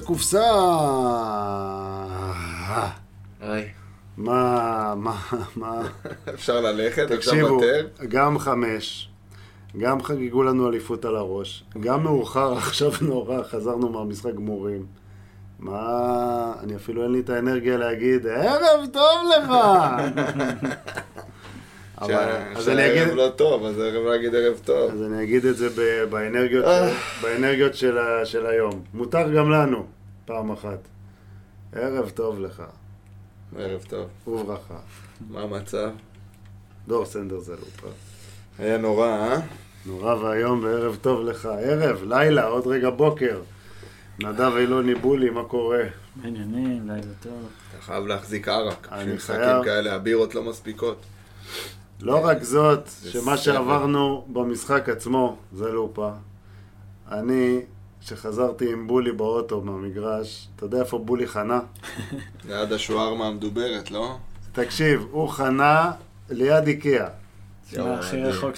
לקופסה. היי. מה, מה, מה... אפשר ללכת, אפשר תקשיבו, לוותר. גם חמש, גם חגגו לנו אליפות על הראש, גם מאוחר עכשיו נורא, חזרנו מהמשחק גמורים. מה, אני אפילו אין לי את האנרגיה להגיד, ערב טוב לך! אז אני אגיד- שהערב לא טוב, אז הערב להגיד ערב טוב. אז אני אגיד את זה ב- באנרגיות, אה. באנרגיות של, ה, של היום. מותר גם לנו, פעם אחת. ערב טוב לך, ערב טוב. וברכה. מה המצב? דור סנדר זה לופה. היה נורא, אה? נורא ואיום וערב טוב לך. ערב, לילה, עוד רגע בוקר. נדב אילוני בולי, מה קורה? עניינים, לילה טוב. אתה חייב להחזיק ערק. אני חייב. כאלה, הבירות לא מספיקות. לא רק זאת, שמה. שעברנו במשחק עצמו, זה לופה. אני, שחזרתי עם בולי באוטו מהמגרש, אתה יודע איפה בולי חנה? ליד השוארמה המדוברת, לא? תקשיב, הוא חנה ליד איקאה.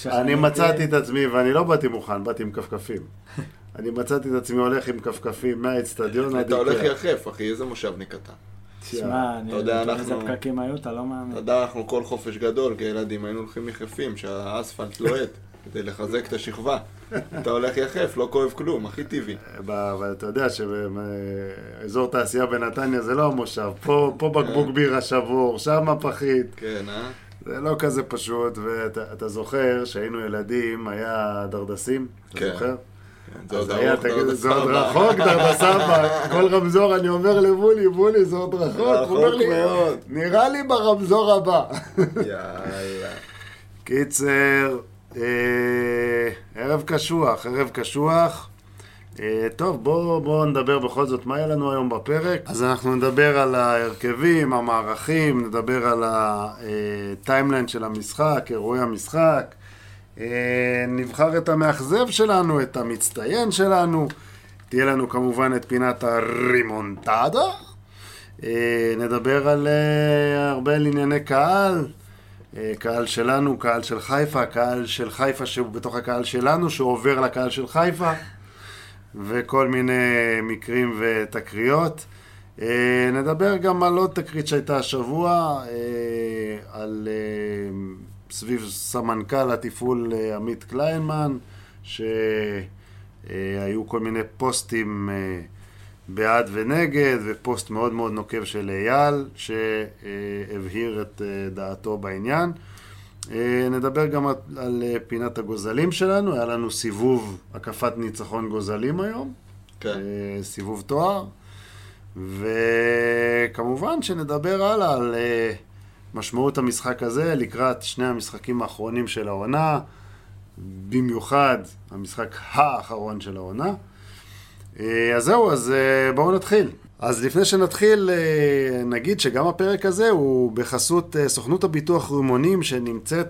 אני מצאתי את עצמי, ואני לא באתי מוכן, באתי עם כפכפים. אני מצאתי את עצמי הולך עם כפכפים מהאצטדיון עד אתה הולך איקאה. יחף, אחי, איזה מושבניק אתה. תשמע, אני יודע, איזה פקקים היו, אתה לא מאמין. אתה יודע, אנחנו כל חופש גדול כילדים היינו הולכים יחפים, שהאספלט לוהט, כדי לחזק את השכבה. אתה הולך יחף, לא כואב כלום, הכי טבעי. ב- אבל אתה יודע שבאזור תעשייה בנתניה זה לא המושב. פה, פה בקבוק בירה שבור, שם פחית. כן, אה? זה לא כזה פשוט, ואתה אתה זוכר שהיינו ילדים, היה דרדסים, אתה כן. זוכר? כן, זה עוד היה, ארוך, תגיד, דרדס זה עוד. רחוק, דרדסבא. כל רמזור אני אומר לבולי, בולי, זה עוד רחוק. הוא אומר רחוק לי, מאוד. נראה לי ברמזור הבא. יאללה. קיצר, אה, ערב קשוח, ערב קשוח. אה, טוב, בואו בוא נדבר בכל זאת מה היה לנו היום בפרק. אז אנחנו נדבר על ההרכבים, המערכים, נדבר על הטיימליין של המשחק, אירועי המשחק. אה, נבחר את המאכזב שלנו, את המצטיין שלנו. תהיה לנו כמובן את פינת הרימונטדה. אה, נדבר על אה, הרבה על ענייני קהל. קהל שלנו, קהל של חיפה, קהל של חיפה שהוא בתוך הקהל שלנו, שעובר לקהל של חיפה, וכל מיני מקרים ותקריות. נדבר גם על עוד תקרית שהייתה השבוע, על סביב סמנכ"ל התפעול אה, עמית קליינמן, שהיו כל מיני פוסטים אה, בעד ונגד, ופוסט מאוד מאוד נוקב של אייל, שהבהיר את אה, דעתו בעניין. נדבר גם על, פינת הגוזלים שלנו, היה לנו סיבוב הקפת ניצחון גוזלים היום, כן. סיבוב תואר, וכמובן שנדבר הלאה על משמעות המשחק הזה לקראת שני המשחקים האחרונים של העונה, במיוחד המשחק האחרון של העונה. אה, אז זהו, אז אה, בואו נתחיל. אז לפני שנתחיל, אה, נגיד שגם הפרק הזה הוא בחסות סוכנות הביטוח רימונים שנמצאת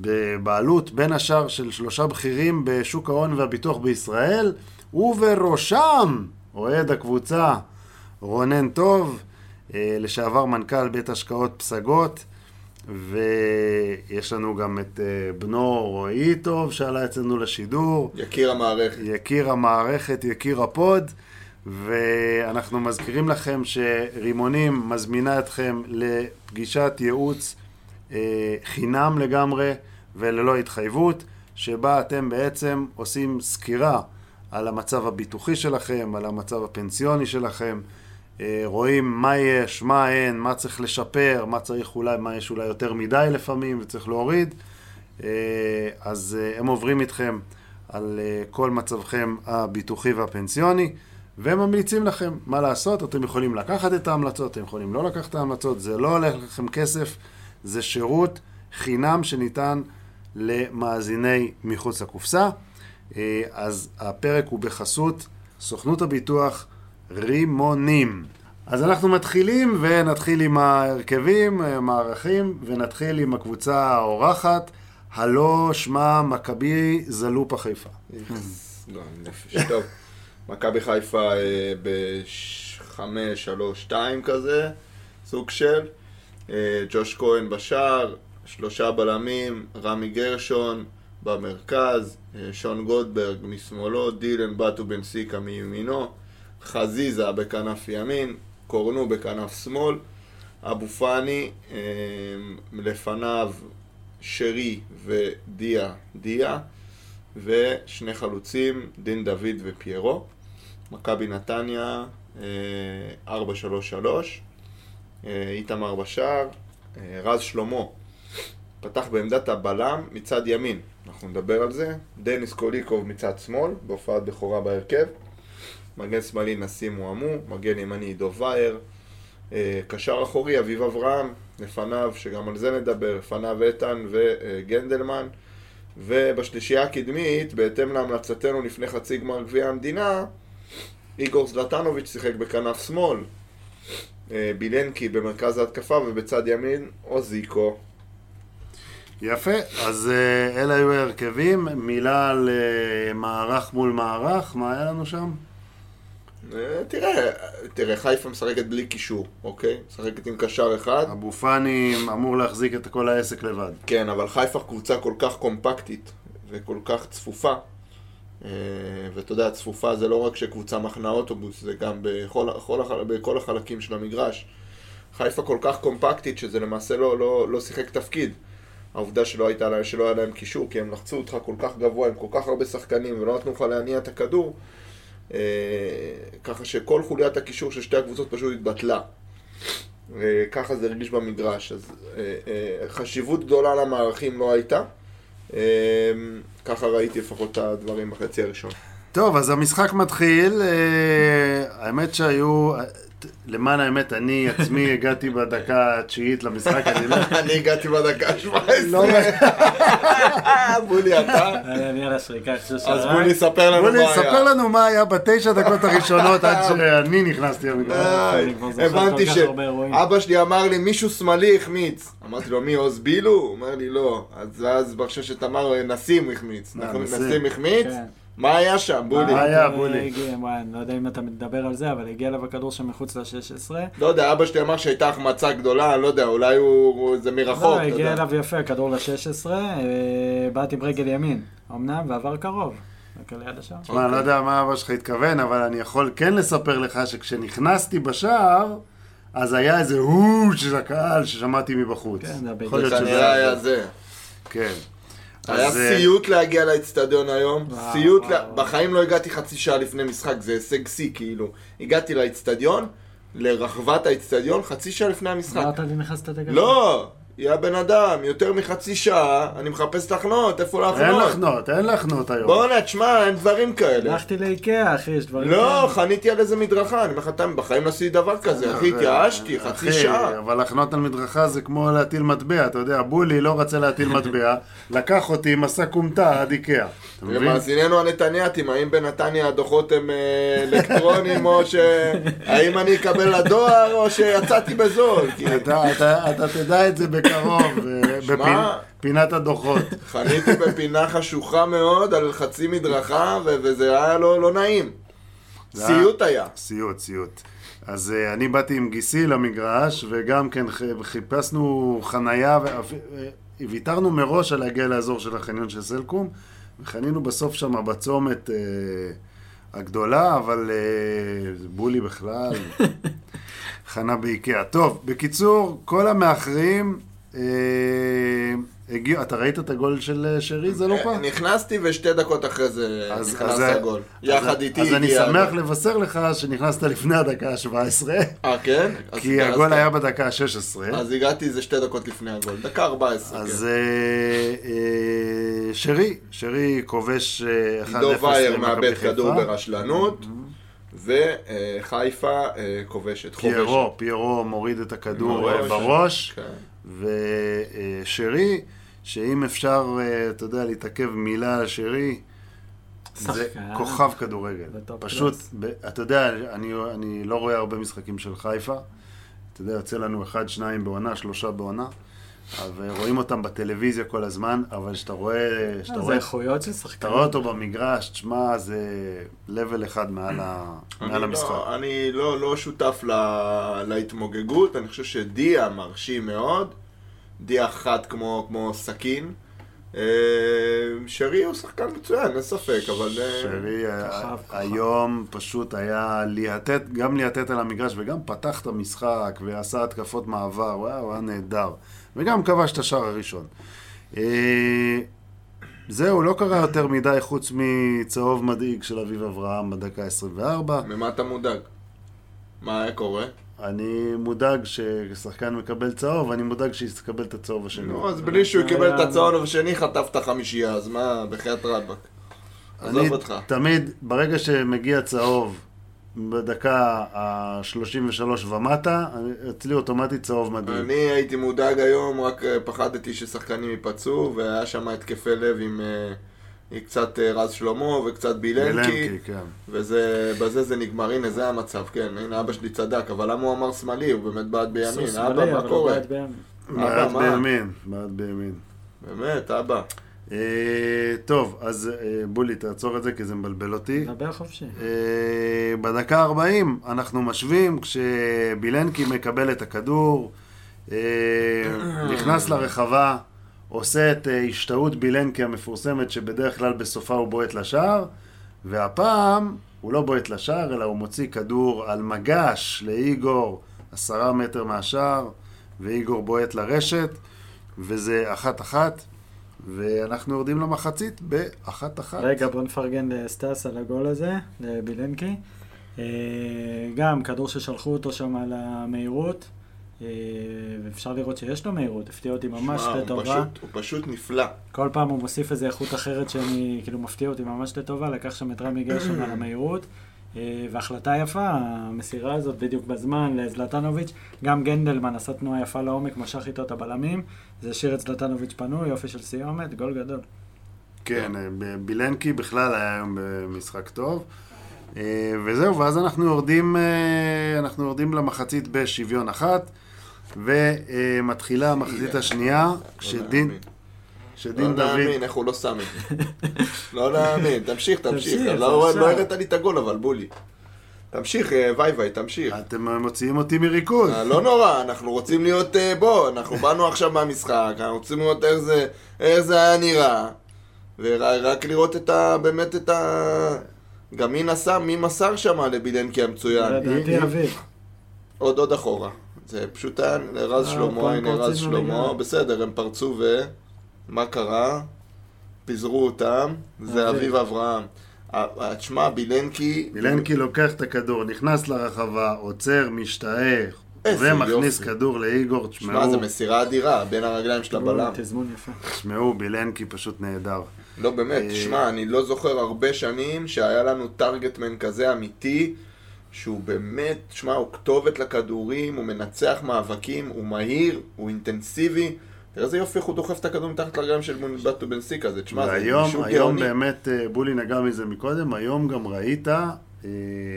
בבעלות בין השאר של שלושה בכירים בשוק ההון והביטוח בישראל, ובראשם אוהד הקבוצה רונן טוב, לשעבר מנכ"ל בית השקעות פסגות, ויש לנו גם את אה, בנו רועי טוב שעלה אצלנו לשידור. יקיר המערכת. יקיר המערכת, יקיר הפוד, ואנחנו מזכירים לכם שרימונים מזמינה אתכם לפגישת ייעוץ אה, חינם לגמרי וללא התחייבות, שבה אתם בעצם עושים סקירה על המצב הביטוחי שלכם, על המצב הפנסיוני שלכם, אה, רואים מה יש, מה אין, מה צריך לשפר, מה צריך אולי, מה יש אולי יותר מדי לפעמים וצריך להוריד. אה, אז אה, הם עוברים איתכם על אה, כל מצבכם הביטוחי והפנסיוני, והם ממליצים לכם מה לעשות. אתם יכולים לקחת את ההמלצות, אתם יכולים לא לקחת את ההמלצות, זה לא עולה לכם כסף, זה שירות חינם שניתן למאזיני מחוץ לקופסה. אה, אז הפרק הוא בחסות סוכנות הביטוח רימונים. אז אנחנו מתחילים, ונתחיל עם ההרכבים, המערכים, ונתחיל עם הקבוצה האורחת, הלא שמה מכבי זלופה חיפה. לא. טוב. מכבי חיפה אה, בחמש, שלוש, שתיים כזה, סוג של. אה, ג'וש כהן בשער, שלושה בלמים, רמי גרשון במרכז, אה, שון גולדברג משמאלו, דילן בטו בן סיקה מימינו, חזיזה בכנף ימין, קורנו בכנף שמאל, אבו פאני, אה, לפניו שרי ודיה דיה, ושני חלוצים, דין דוד ופיירו. מכבי נתניה, אה, 4-3-3, אה, איתמר בשער, אה, רז שלמה פתח בעמדת הבלם מצד ימין, אנחנו נדבר על זה, דניס קוליקוב מצד שמאל, בהופעת בכורה בהרכב, מגן שמאלי נסים מועמו, מגן ימני עידו וייר, אה, קשר אחורי אביב אברהם, לפניו, שגם על זה נדבר, לפניו איתן וגנדלמן, ובשלישייה הקדמית, בהתאם להמלצתנו לפני חצי גמר גביע המדינה, איגור זלטנוביץ' שיחק בכנף שמאל, אה, בילנקי במרכז ההתקפה, ובצד ימין אוזיקו. יפה, אז אה, אלה היו ההרכבים. מילה על מערך מול מערך, מה היה לנו שם? אה, תראה, תראה, חיפה משחקת בלי קישור, אוקיי? משחקת עם קשר אחד. אבו פאני אמור להחזיק את כל העסק לבד. כן, אבל חיפה קבוצה כל כך קומפקטית וכל כך צפופה. אה, ואתה יודע, צפופה זה לא רק שקבוצה מחנה אוטובוס, זה גם בכל, בכל, בכל החלקים של המגרש. חיפה כל כך קומפקטית שזה למעשה לא, לא, לא שיחק תפקיד. העובדה שלא, הייתה, שלא היה להם קישור, כי הם לחצו אותך כל כך גבוה עם כל כך הרבה שחקנים ולא נתנו לך להניע את הכדור, ככה שכל חוליית הקישור של שתי הקבוצות פשוט התבטלה. וככה זה הרגיש במגרש. אז אה, אה, חשיבות גדולה למערכים לא הייתה. אה, ככה ראיתי לפחות את הדברים בחצי הראשון. טוב, אז המשחק מתחיל. אה, האמת שהיו... אה, למען האמת, אני עצמי הגעתי בדקה התשיעית למשחק, אני לא... אני הגעתי בדקה לא- ה-17. בולי אתה? אני על השריקה, אז בולי ספר לנו בולי, מה ספר היה. לנו מה היה בתשע דקות הראשונות עד שאני נכנסתי למגרש. זוכר הבנתי. שאבא שלי אמר לי, מישהו שמאלי החמיץ. אמרתי לו, מי, עוז בילו? הוא אומר לי, לא. אז אז ברששת אמר, נסים החמיץ. אה, נכון, נסים. נסים החמיץ? מה היה שם, בולי? מה היה, אה, בולי? וואי, אני לא יודע אם אתה מדבר על זה, אבל הגיע אליו הכדור שם מחוץ ל-16. לא יודע, אבא שלי אמר שהייתה החמצה גדולה, אני לא יודע, אולי הוא... הוא- זה מרחוק, לא, הגיע. אליו יפה, כדור ל-16, בעט עם רגל ימין, אמנם, ועבר קרוב. תשמע, אני לא יודע מה אבא שלך התכוון, אבל אני יכול כן לספר לך שכשנכנסתי בשער, אז היה איזה הו של הקהל ששמעתי מבחוץ. כן, זה יכול להיות זה שזה היה זה. כן. היה אה, סיוט להגיע לאצטדיון היום, וואו, סיוט, לה- וואו. בחיים לא הגעתי חצי שעה לפני משחק, זה הישג שיא כאילו. הגעתי לאצטדיון, לרחבת האצטדיון, חצי שעה לפני המשחק. אמרת לי נכנסת את הגל. לא, יא בן אדם, יותר מחצי שעה, אני מחפש לחנות, איפה אין לחנות? לחנות, אין לחנות היום. בואנה, תשמע, אין דברים כאלה. הלכתי לאיקאה, אחי, יש דברים לא, כאלה. חניתי על איזה מדרכה, אני אומר לך, אתה בחיים לא עשיתי דבר כזה, אחי, זה- התייאשתי, חצי אחי, שעה. אבל לחנות על מדרכה זה כמו להטיל מטבע, אתה יודע, בולי לא רצה להטיל מטבע, לקח אותי עם מסע כומתה עד איקאה. למאזיננו הנתניאתים, האם בנתניה הדוחות הם אה, אלקטרונים, או ש... האם אני אקבל לדואר, או שיצאתי בזול? כי אתה- אתה אתה תדע את זה בקרוב, אה. בפינת הדוחות. חניתי בפינה חשוכה מאוד על חצי מדרכה, וזה היה לא לא נעים. סיוט היה. סיוט, סיוט. אז uh, אני באתי עם גיסי למגרש, וגם כן חיפשנו חנייה, וויתרנו מראש על להגיע לאזור של החניון של סלקום, וחנינו בסוף שם בצומת uh, הגדולה, אבל uh, בולי בכלל חנה באיקאה. טוב, בקיצור, כל המאחרים uh, הגיעו, אתה ראית את הגול של אה, שרי? זה לא פעם? נכנסתי ושתי דקות אחרי זה אז- נכנס אז- הגול. יחד איתי אז אני הגיע שמח הגול. לבשר לך שנכנסת לפני הדקה ה-17, אה, כן? אז כי אז- הגול היה בדקה ה-16. אז הגעתי איזה שתי דקות לפני הגול. דקה 14, אז כן. אה, אה, שרי, שרי כובש אה, 1-0 עידו וייר מאבד. כדור ברשלנות, וחיפה אה, כובשת. פיירו, פיירו מוריד את הכדור. אה, בראש, כן. ושרי, שאם אפשר, אה, אתה יודע, להתעכב מילה על שרי, זה. כוכב כדורגל. פשוט. ב- אתה יודע, אני, אני לא רואה הרבה משחקים של חיפה. אתה יודע, יוצא לנו אחד, שניים בעונה, שלושה בעונה. ורואים אותם בטלוויזיה כל הזמן, אבל כשאתה רואה, כשאתה אה, זה איכויות של כשאתה שחקן. רואה אותו במגרש, תשמע, זה level אחד מעל, ה, מעל אני המשחק. לא, אני לא, לא שותף לה, להתמוגגות, אני חושב שדיה מרשים מאוד. דיה חד כמו, כמו סכין. אה, שרי הוא שחקן מצוין, אין ספק, אבל... אה, שרי אה. היום פשוט היה ליהטט, גם ליהטט על המגרש וגם פתח את המשחק ועשה התקפות מעבר, וואו, הוא היה נהדר. וגם כבש את השער הראשון. אה, זהו, לא קרה יותר מדי חוץ מצהוב מדאיג של אביב אברהם בדקה 24. ממה אתה מודאג? מה היה קורה? אני מודאג ששחקן מקבל צהוב, אני מודאג שיקבל את הצהוב השני. נו, אז בלי שהוא קיבל את הצהוב השני חטף את החמישייה, אז מה, בחייאת רבאק. עזוב אותך. תמיד, ברגע שמגיע צהוב בדקה ה-33 ומטה, אצלי אוטומטית צהוב מדהים. אני הייתי מודאג היום, רק אה, פחדתי ששחקנים ייפצעו, והיה שם התקפי לב עם אה, עם קצת אה, רז שלמה וקצת בילנקי, בלנקי, כן. ובזה זה נגמר, הנה זה המצב, כן, הנה אבא שלי צדק, אבל למה הוא אמר שמאלי? הוא באמת בעט בימין, אבא, מה קורה? בעט בימין. בעט בימין. באמת, אבא. אה, טוב, אז אה, בולי, תעצור את זה כי זה מבלבל אותי. דבר חופשי. אה, בדקה 40 אנחנו משווים כשבילנקי מקבל את הכדור, אה, נכנס לרחבה, עושה את אה, השתאות בילנקי המפורסמת שבדרך כלל בסופה הוא בועט לשער, והפעם הוא לא בועט לשער אלא הוא מוציא כדור על מגש לאיגור עשרה מטר מהשער, ואיגור בועט לרשת, וזה אחת אחת. ואנחנו יורדים למחצית באחת אחת. רגע, בוא נפרגן לסטאס על הגול הזה, לבילנקי. אה, גם כדור ששלחו אותו שם על המהירות, אה, ואפשר לראות שיש לו מהירות, הפתיע אותי ממש הוא לטובה. פשוט- הוא פשוט נפלא. כל פעם הוא מוסיף איזה איכות אחרת שאני, כאילו, מפתיע אותי ממש לטובה, לקח שם את רמי גרשון על המהירות. אה, והחלטה יפה, המסירה הזאת בדיוק בזמן לזלטנוביץ'. גם גנדלמן עשה תנועה יפה לעומק, משך איתו את הבלמים. זה השאיר את זלטנוביץ' פנוי, יופי של סיומת, גול גדול. כן, אה, בילנקי בכלל היה היום במשחק טוב. אה, וזהו, ואז אנחנו יורדים, אנחנו יורדים למחצית בשוויון אחת, ומתחילה המחצית השנייה, כשדין, כשדין לא דוד... להאמין, איך הוא לא שם את זה. לא להאמין, תמשיך, תמשיך. לא עכשיו. לא הראית לי את הגול, אבל בולי. תמשיך, אה, ויי ויי, תמשיך. אתם מוציאים אותי מריכוז. אה, לא נורא, אנחנו רוצים להיות, אה, בוא, אנחנו באנו עכשיו מהמשחק, אנחנו רוצים לראות איך זה, איך זה היה נראה, ורק לראות את ה... באמת את ה... גם מי נסע, מי מסר שם לבילנקי המצוין. לדעתי אביב. עוד עוד אחורה. זה פשוט היה רז אה, שלמה, הנה רז שלמה. בסדר, הם פרצו ו... מה קרה? פיזרו אותם, זה אביב. אביב אברהם. תשמע, בילנקי... בילנקי לוקח את הכדור, נכנס לרחבה, עוצר, איזה ומכניס. כדור לאיגור. תשמע, תשמעו, זה מסירה אדירה, בין הרגליים של הבלם. תזמון יפה. תשמעו, בילנקי פשוט נהדר. לא, באמת, אה, תשמע, אני לא זוכר הרבה שנים שהיה לנו טרגטמן כזה אמיתי, שהוא באמת, תשמע, הוא כתובת לכדורים, הוא מנצח מאבקים, הוא מהיר, הוא אינטנסיבי. תראה איזה יופי איך הוא דוחף את הכדור מתחת לרגליים של בטו בן סיקה, זה, תשמע, זה מישהו היום. באמת, אה, בולי נגע מזה מקודם, היום גם ראית אה,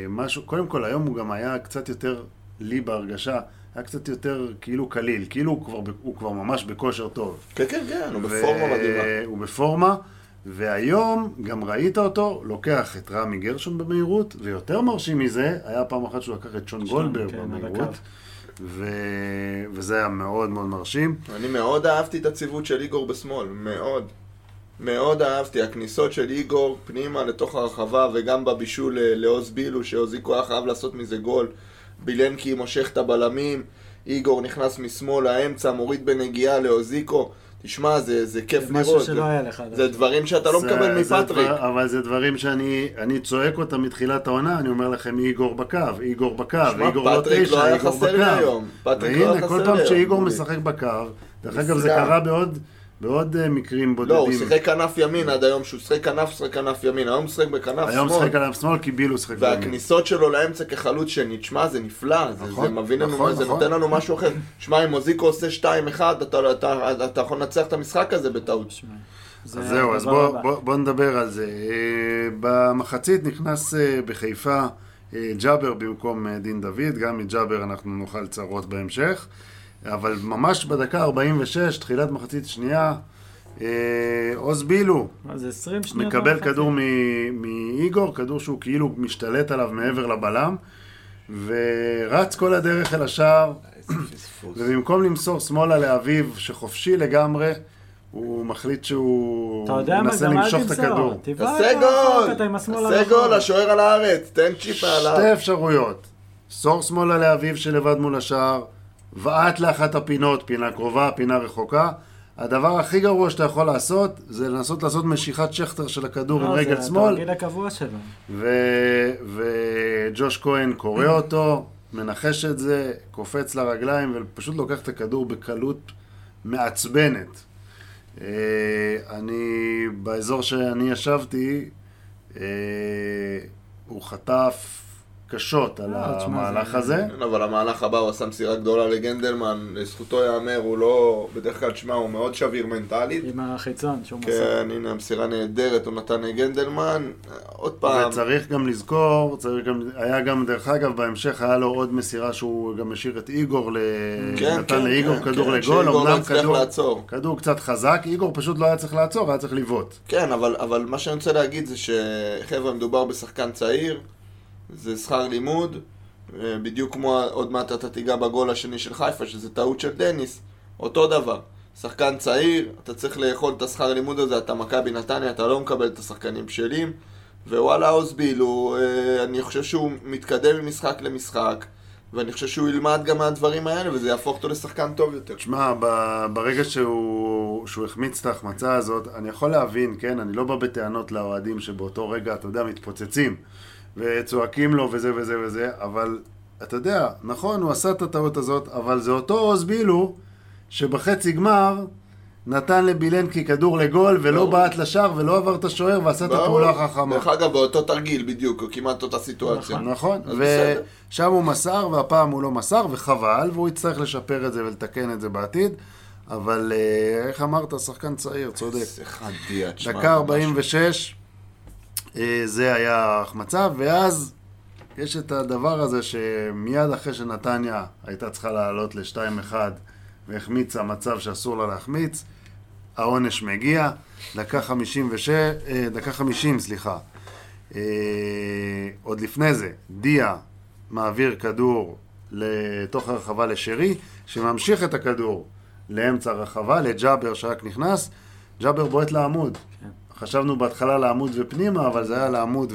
משהו, קודם כל היום הוא גם היה קצת יותר, לי בהרגשה, היה קצת יותר כאילו קליל, כאילו הוא כבר, הוא כבר ממש בכושר טוב. כן, כן, כן, הוא בפורמה מדהימה. הוא בפורמה, והיום גם ראית אותו לוקח את רמי גרשון במהירות, ויותר מרשים מזה, היה פעם אחת שהוא לקח את שון גולדברג כן, במהירות. ו... וזה היה מאוד מאוד מרשים. אני מאוד אהבתי את הציוות של איגור בשמאל, מאוד. מאוד אהבתי, הכניסות של איגור פנימה לתוך הרחבה וגם בבישול לעוז בילו, שאוזיקו היה חייב לעשות מזה גול. בילנקי מושך את הבלמים, איגור נכנס משמאל לאמצע, מוריד בנגיעה לאוזיקו. תשמע, זה, זה כיף זה משהו לראות. שלא היה לך. זה. דברים שאתה לא זה- מקבל מפטריק. דבר- אבל זה דברים שאני אני צועק אותם מתחילת העונה, אני אומר לכם, איגור בקו, איגור בקו, שמע, איגור לא פטריק תשע, לא היה איגור חסר לי בקו. היום. פטריק לא היה והנה, כל פעם שאיגור. משחק בקו, דרך אגב, זה. קרה בעוד בעוד אה, מקרים בודדים. לא, הוא שיחק כנף ימין עד היום, שהוא שיחק כנף, שיחק כנף ימין, היום הוא שיחק בכנף היום שמאל. משחק עליו שמאל, כי בילו שיחק בימין. והכניסות שלו לאמצע כחלוץ שני, תשמע, זה נפלא, זה, נכון, זה מביא לנו, נכון, זה נכון. נותן לנו משהו אחר. שמע, אם מוזיקו עושה 2-1, אתה, אתה, אתה יכול לנצח את המשחק הזה בטעות. זה אז זהו, אז בוא. בוא, בוא נדבר על זה. אה, במחצית נכנס אה, בחיפה ג'אבר במקום דין דוד, גם מג'אבר אנחנו נאכל צרות בהמשך, אבל ממש בדקה 46, תחילת מחצית שנייה, אה, עוז בילו מה זה 20 שניות? מקבל? כדור מ- מאיגור, כדור שהוא כאילו משתלט עליו מעבר לבלם, ורץ כל הדרך אל השער. ובמקום למסור שמאלה לאביב, שחופשי לגמרי, הוא מחליט שהוא אתה יודע מה, מנסה גם אל למשוך את תמסור. הכדור. תעשה רחוק, גול! תעשה. גול, השוער על הארץ, תן צ'יפה על שתי. אפשרויות, סור שמאלה לאביב שלבד מול השער, ועט לאחת הפינות, פינה קרובה, פינה רחוקה. הדבר הכי גרוע שאתה יכול לעשות, זה לנסות לעשות משיכת שכטר של הכדור עם לא, רגל זה שמאל, התרגיל הקבוע שלו. ו- וג'וש כהן קורא אותו, מנחש את זה, קופץ לרגליים ופשוט לוקח את הכדור בקלות מעצבנת. אה, אני, באזור שאני ישבתי, אה, הוא חטף קשות על אה, המהלך זה- הזה. כן, אבל המהלך הבא הוא עשה מסירה גדולה לגנדלמן, לזכותו ייאמר, הוא לא, בדרך כלל, שמע, הוא מאוד שביר מנטלית. עם החיצון שהוא מסר. כן, הנה המסירה נהדרת, הוא נתן לגנדלמן, עוד פעם, וצריך גם לזכור, צריך גם, היה גם, דרך אגב, בהמשך היה לו עוד מסירה שהוא גם השאיר את איגור, ל... כן, נתן כן, לאיגור כן, כדור כן, לגול, לא אמנם הצליח כדור, לעצור. כדור קצת חזק, איגור פשוט לא היה צריך לעצור, היה צריך לבעוט. כן, אבל, אבל מה שאני רוצה להגיד זה שחבר'ה, מדובר בשחקן צעיר, זה שכר לימוד, אה, בדיוק כמו עוד מעט אתה תיגע בגול השני של חיפה, שזה טעות של דניס, אותו דבר. שחקן צעיר, אתה צריך לאכול את השכר לימוד הזה, אתה מכבי נתניה, אתה לא מקבל את השחקנים בשלים, ווואלה אוזביל, הוא, אה, אני חושב שהוא מתקדם ממשחק למשחק, ואני חושב שהוא ילמד גם מהדברים האלה, וזה יהפוך אותו לשחקן טוב יותר. תשמע, ב- ברגע שהוא, שהוא החמיץ את ההחמצה הזאת, אני יכול להבין, כן? אני לא בא בטענות לאוהדים שבאותו רגע, אתה יודע, מתפוצצים וצועקים לו וזה וזה וזה, אבל אתה יודע, נכון, הוא עשה את הטעות הזאת, אבל זה אותו עוז בילו שבחצי גמר נתן לבילנקי כדור לגול ולא ברור. בעט לשער ולא עבר את השוער ועשה את הפעולה החכמה. דרך אגב, באותו תרגיל בדיוק, כמעט אותה סיטואציה. נכון, בסדר. ושם הוא מסר והפעם הוא לא מסר וחבל והוא יצטרך לשפר את זה ולתקן את זה בעתיד אבל אה, איך אמרת, שחקן צעיר, צודק. איזה חדיה, תשמע. דקה 46, אה, זה היה ההחמצה, ואז יש את הדבר הזה שמיד אחרי שנתניה הייתה צריכה לעלות ל-2-1 והחמיצה מצב שאסור לה להחמיץ, העונש מגיע, דקה 56, אה, דקה 50, סליחה. אה, עוד לפני זה, דיה מעביר כדור לתוך הרחבה לשרי, שממשיך את הכדור לאמצע הרחבה, לג'אבר שרק נכנס, ג'אבר בועט לעמוד. חשבנו בהתחלה לעמוד ופנימה, אבל זה היה לעמוד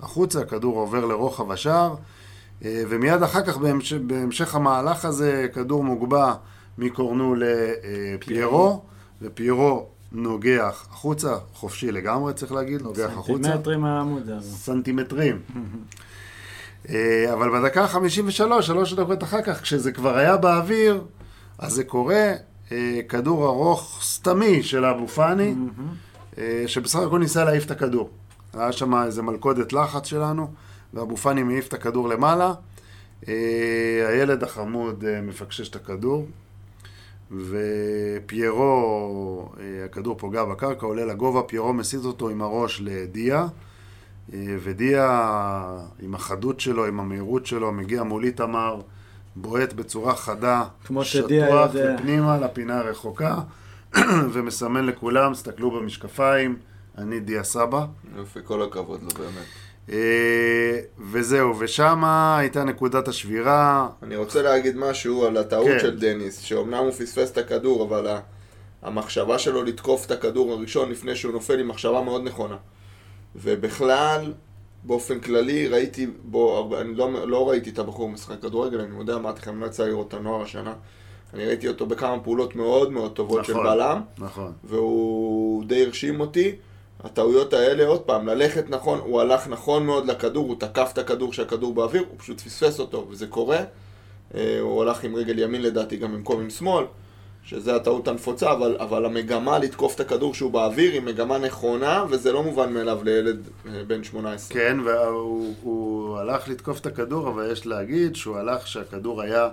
והחוצה, הכדור עובר לרוחב השער. אה, ומיד אחר כך, בהמשך, בהמשך המהלך הזה, כדור מוגבע מקורנו לפיירו, ופיירו נוגח החוצה, חופשי לגמרי צריך להגיד, נוגח החוצה. סנטימטרים מהעמוד הזה. סנטימטרים. אה, אבל בדקה ה-53, שלוש דקות אחר כך, כשזה כבר היה באוויר, אז זה קורה, אה, כדור ארוך סתמי של אבו פאני, שבסך הכל ניסה להעיף את הכדור. היה שם איזה מלכודת לחץ שלנו, ואבו פאני מעיף את הכדור למעלה. אה, הילד החמוד אה, מפקשש את הכדור, ופיירו, אה, הכדור פוגע בקרקע, עולה לגובה, פיירו מסיט אותו עם הראש לדיה, אה, ודיה, עם החדות שלו, עם המהירות שלו, מגיע מול איתמר, בועט בצורה חדה, שטוח. ופנימה לפינה הרחוקה, ומסמן לכולם, תסתכלו במשקפיים, אני דיה סבא. יופי, כל הכבוד לו באמת. אה, וזהו, ושמה הייתה נקודת השבירה. אני רוצה להגיד משהו על הטעות כן. של דניס, שאומנם הוא פספס את הכדור, אבל המחשבה שלו לתקוף את הכדור הראשון לפני שהוא נופל היא מחשבה מאוד נכונה. ובכלל, באופן כללי, ראיתי בו, אני לא, לא ראיתי את הבחור משחק כדורגל, אני מודה, אמרתי לכם, לא יצא לראות את הנוער השנה. אני ראיתי אותו בכמה פעולות מאוד מאוד טובות של נכון. בלם, נכון. והוא די הרשים אותי. הטעויות האלה, עוד פעם, ללכת נכון, הוא הלך נכון מאוד לכדור, הוא תקף את הכדור כשהכדור באוויר, הוא פשוט פספס אותו, וזה קורה. אה, הוא הלך עם רגל ימין לדעתי גם במקום עם שמאל, שזה הטעות הנפוצה, אבל, אבל המגמה לתקוף את הכדור שהוא באוויר היא מגמה נכונה, וזה לא מובן מאליו לילד אה, בן 18. כן, והוא הוא הלך לתקוף את הכדור, אבל יש להגיד שהוא הלך כשהכדור היה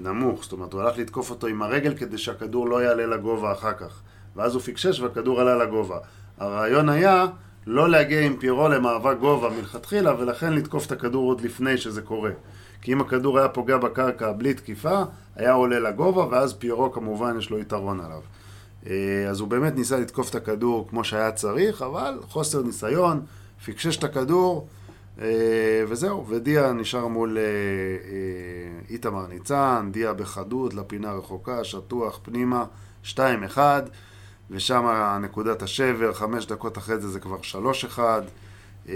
נמוך. זאת אומרת, הוא הלך לתקוף אותו עם הרגל כדי שהכדור לא יעלה לגובה אחר כך. ואז הוא פיקשש והכדור עלה לגובה. הרעיון היה לא להגיע עם פירו למאבק גובה מלכתחילה, ולכן לתקוף את הכדור עוד לפני שזה קורה. כי אם הכדור היה פוגע בקרקע בלי תקיפה, היה עולה לגובה, ואז פירו כמובן יש לו יתרון עליו. אה, אז הוא באמת ניסה לתקוף את הכדור כמו שהיה צריך, אבל חוסר ניסיון, פיקשש את הכדור, אה, וזהו, ודיה נשאר מול אה, אה, איתמר ניצן, דיה בחדות, לפינה רחוקה, שטוח פנימה, 2-1, ושם נקודת השבר, חמש דקות אחרי זה זה כבר 3-1. אה,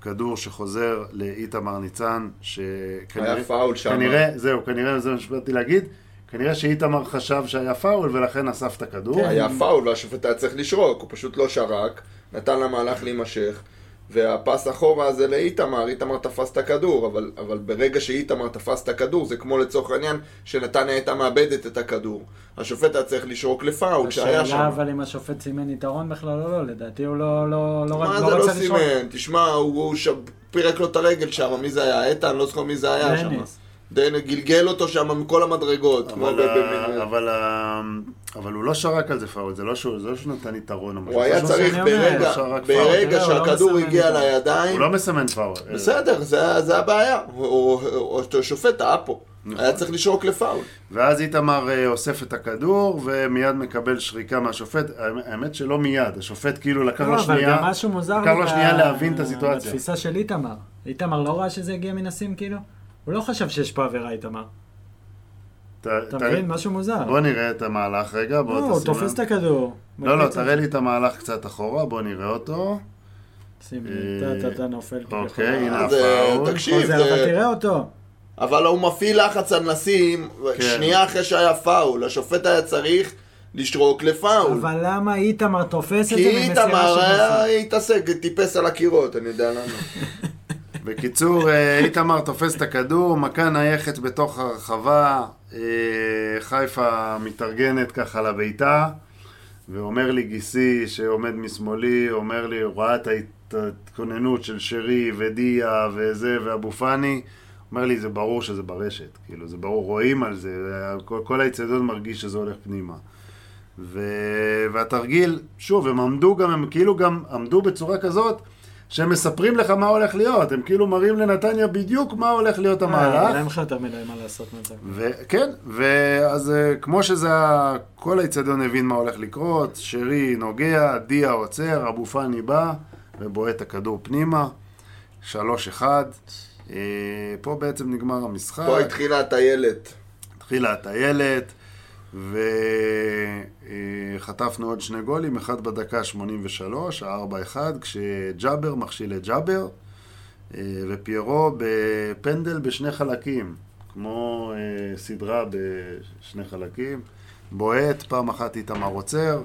כדור שחוזר לאיתמר ניצן, שכנראה... היה פאול שם. כנראה, זהו, כנראה זה מה שבאתי להגיד. כנראה שאיתמר חשב שהיה פאול ולכן אסף את הכדור. כן. היה פאול והשופט היה צריך לשרוק, הוא פשוט לא שרק, נתן למהלך להימשך, והפס אחורה הזה לאיתמר, איתמר תפס את הכדור, אבל, אבל ברגע שאיתמר תפס את הכדור, זה כמו לצורך העניין שנתניה הייתה מאבדת את הכדור. השופט היה צריך לשרוק לפאול שהיה שם. השאלה אבל אם השופט סימן יתרון בכלל או לא, לדעתי הוא לא לא- לא מה לא זה לא רצה לשרוק. סימן? תשמע, הוא, הוא ש... פירק לו את הרגל שם, מי זה היה? איתן, לא זוכר מי זה היה שם. דניס. גלגל אותו שם מכל המדרגות. אבל, ה- אבל, ה- אבל הוא לא שרק על זה פאול, זה לא שהוא זה לא שהוא נתן יתרון או משהו. הוא היה זה צריך ברגע, פאול. ברגע לא שהכדור מסמן הגיע. לידיים, הוא לא מסמן פאול. בסדר, זה, זה הבעיה. הוא- הוא- הוא- השופט טעה פה. נכון. היה צריך לשרוק לפאול. ואז איתמר אה, אוסף את הכדור ומיד מקבל שריקה מהשופט. האמת- שלא מיד, השופט כאילו לקח לא, לו אבל שנייה. גם משהו מוזר לקח לו שנייה להבין את הסיטואציה. בתפיסה של איתמר. איתמר לא ראה שזה הגיע מנסים כאילו? הוא לא חשב שיש פה עבירה איתמר. ת- אתה ת- מבין? משהו מוזר. בוא נראה את המהלך רגע, בוא לא, הוא תופס. את הכדור. לא, לא, תראה לי את המהלך קצת אחורה, בוא נראה אותו. שים לב, אה, אתה- נופל. אוקיי. הנה אה, הפאול. תקשיב, אבל תראה אותו. אבל הוא מפעיל לחץ על נסים, כן. שנייה אחרי שהיה פאול. השופט היה צריך לשרוק לפאול. אבל למה איתמר תופס את זה כי ממסירה איתמר של היה נסים? התעסק, טיפס על הקירות, אני יודע למה. בקיצור, אה, איתמר תופס את הכדור, מכה נייחת בתוך הרחבה, אה, חיפה מתארגנת ככה לביתה, ואומר לי גיסי שעומד משמאלי, אומר לי, הוא ראה את ההתכוננות של שרי ודיה וזה ואבו פאני, אומר לי, זה ברור שזה ברשת, כאילו, זה ברור, רואים על זה, כל, כל האצטדיון מרגיש שזה הולך פנימה. ו... והתרגיל, שוב, הם עמדו גם, הם כאילו גם עמדו בצורה כזאת שהם מספרים לך מה הולך להיות, הם כאילו מראים לנתניה בדיוק מה הולך להיות אה, המהלך. אין לך יותר מדי מה לעשות מזה. וכן, ואז אה, כמו שזה, כל האיצטדיון הבין מה הולך לקרות, שרי נוגע, דיה עוצר, אבו פאני בא ובועט את הכדור פנימה, 3-1. אה, פה בעצם נגמר המשחק. פה התחילה הטיילת. התחילה הטיילת, וחטפנו עוד שני גולים, אחד בדקה 83, ה-4-1, כשג'אבר מכשיל את ג'אבר, אה, ופיירו בפנדל בשני חלקים, כמו אה, סדרה בשני חלקים. בועט, פעם אחת איתמר עוצר,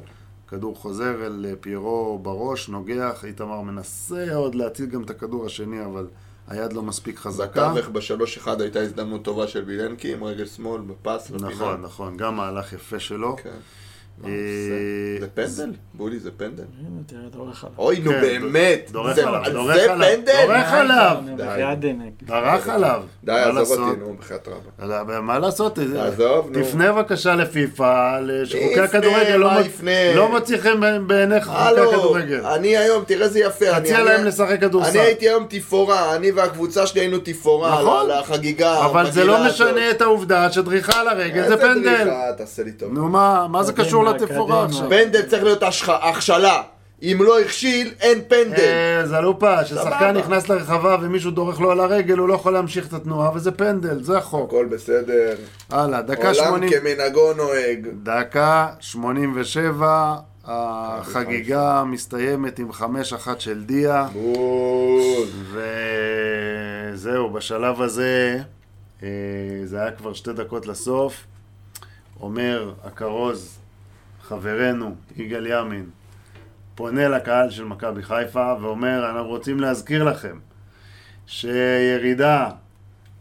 כדור חוזר אל אה, פיירו בראש, נוגח, איתמר מנסה עוד להציל גם את הכדור השני, אבל היד לא מספיק חזקה. בתווך בשלוש אחד הייתה הזדמנות טובה של וילנקי עם רגל שמאל בפס. לפינה. נכון, נכון, גם מהלך יפה שלו. כן. אה, זה- פנדל? בודי זה פנדל? הנה, תראה, דורך עליו. אוי נו כן, באמת, דורך זה עליו, זה דורך עליו, פנדל? דורך עליו. דרך עליו. די, מה עזוב? אותי, נו, בחייאת רבה. מה לעשות? עזוב, נו. תפנה בבקשה לפיפ"א, שחוקי הכדורגל לא? לא מוציא חן בעין- בעיניך חוקי הכדורגל. אני היום, תראה איזה יפה. תציע להם לשחק כדורסל. אני הייתי היום תפאורה, אני והקבוצה שלי היינו תפאורה נכון. על החגיגה. אבל זה לא. משנה את העובדה שדריכה על הרגל זה איזה פנדל. דריכה, תעשה לי טוב. נו מה, זה קשור לתפאורה קדימה. עכשיו? פנדל צריך להיות הכשלה. אם לא הכשיל, אין פנדל. אה, זלופה, כששחקן סבבה. נכנס לרחבה ומישהו דורך לו על הרגל, הוא לא יכול להמשיך את התנועה, וזה פנדל, זה החוק. הכל בסדר. הלאה, דקה עולם 80. כמנהגו נוהג. דקה 87, החגיגה מסתיימת עם 5-1 של דיה, בוז. וזהו, בשלב הזה, אה, זה היה כבר שתי דקות לסוף, אומר הכרוז, חברנו, יגאל ימין, פונה לקהל של מכבי חיפה ואומר, אנחנו רוצים להזכיר לכם שירידה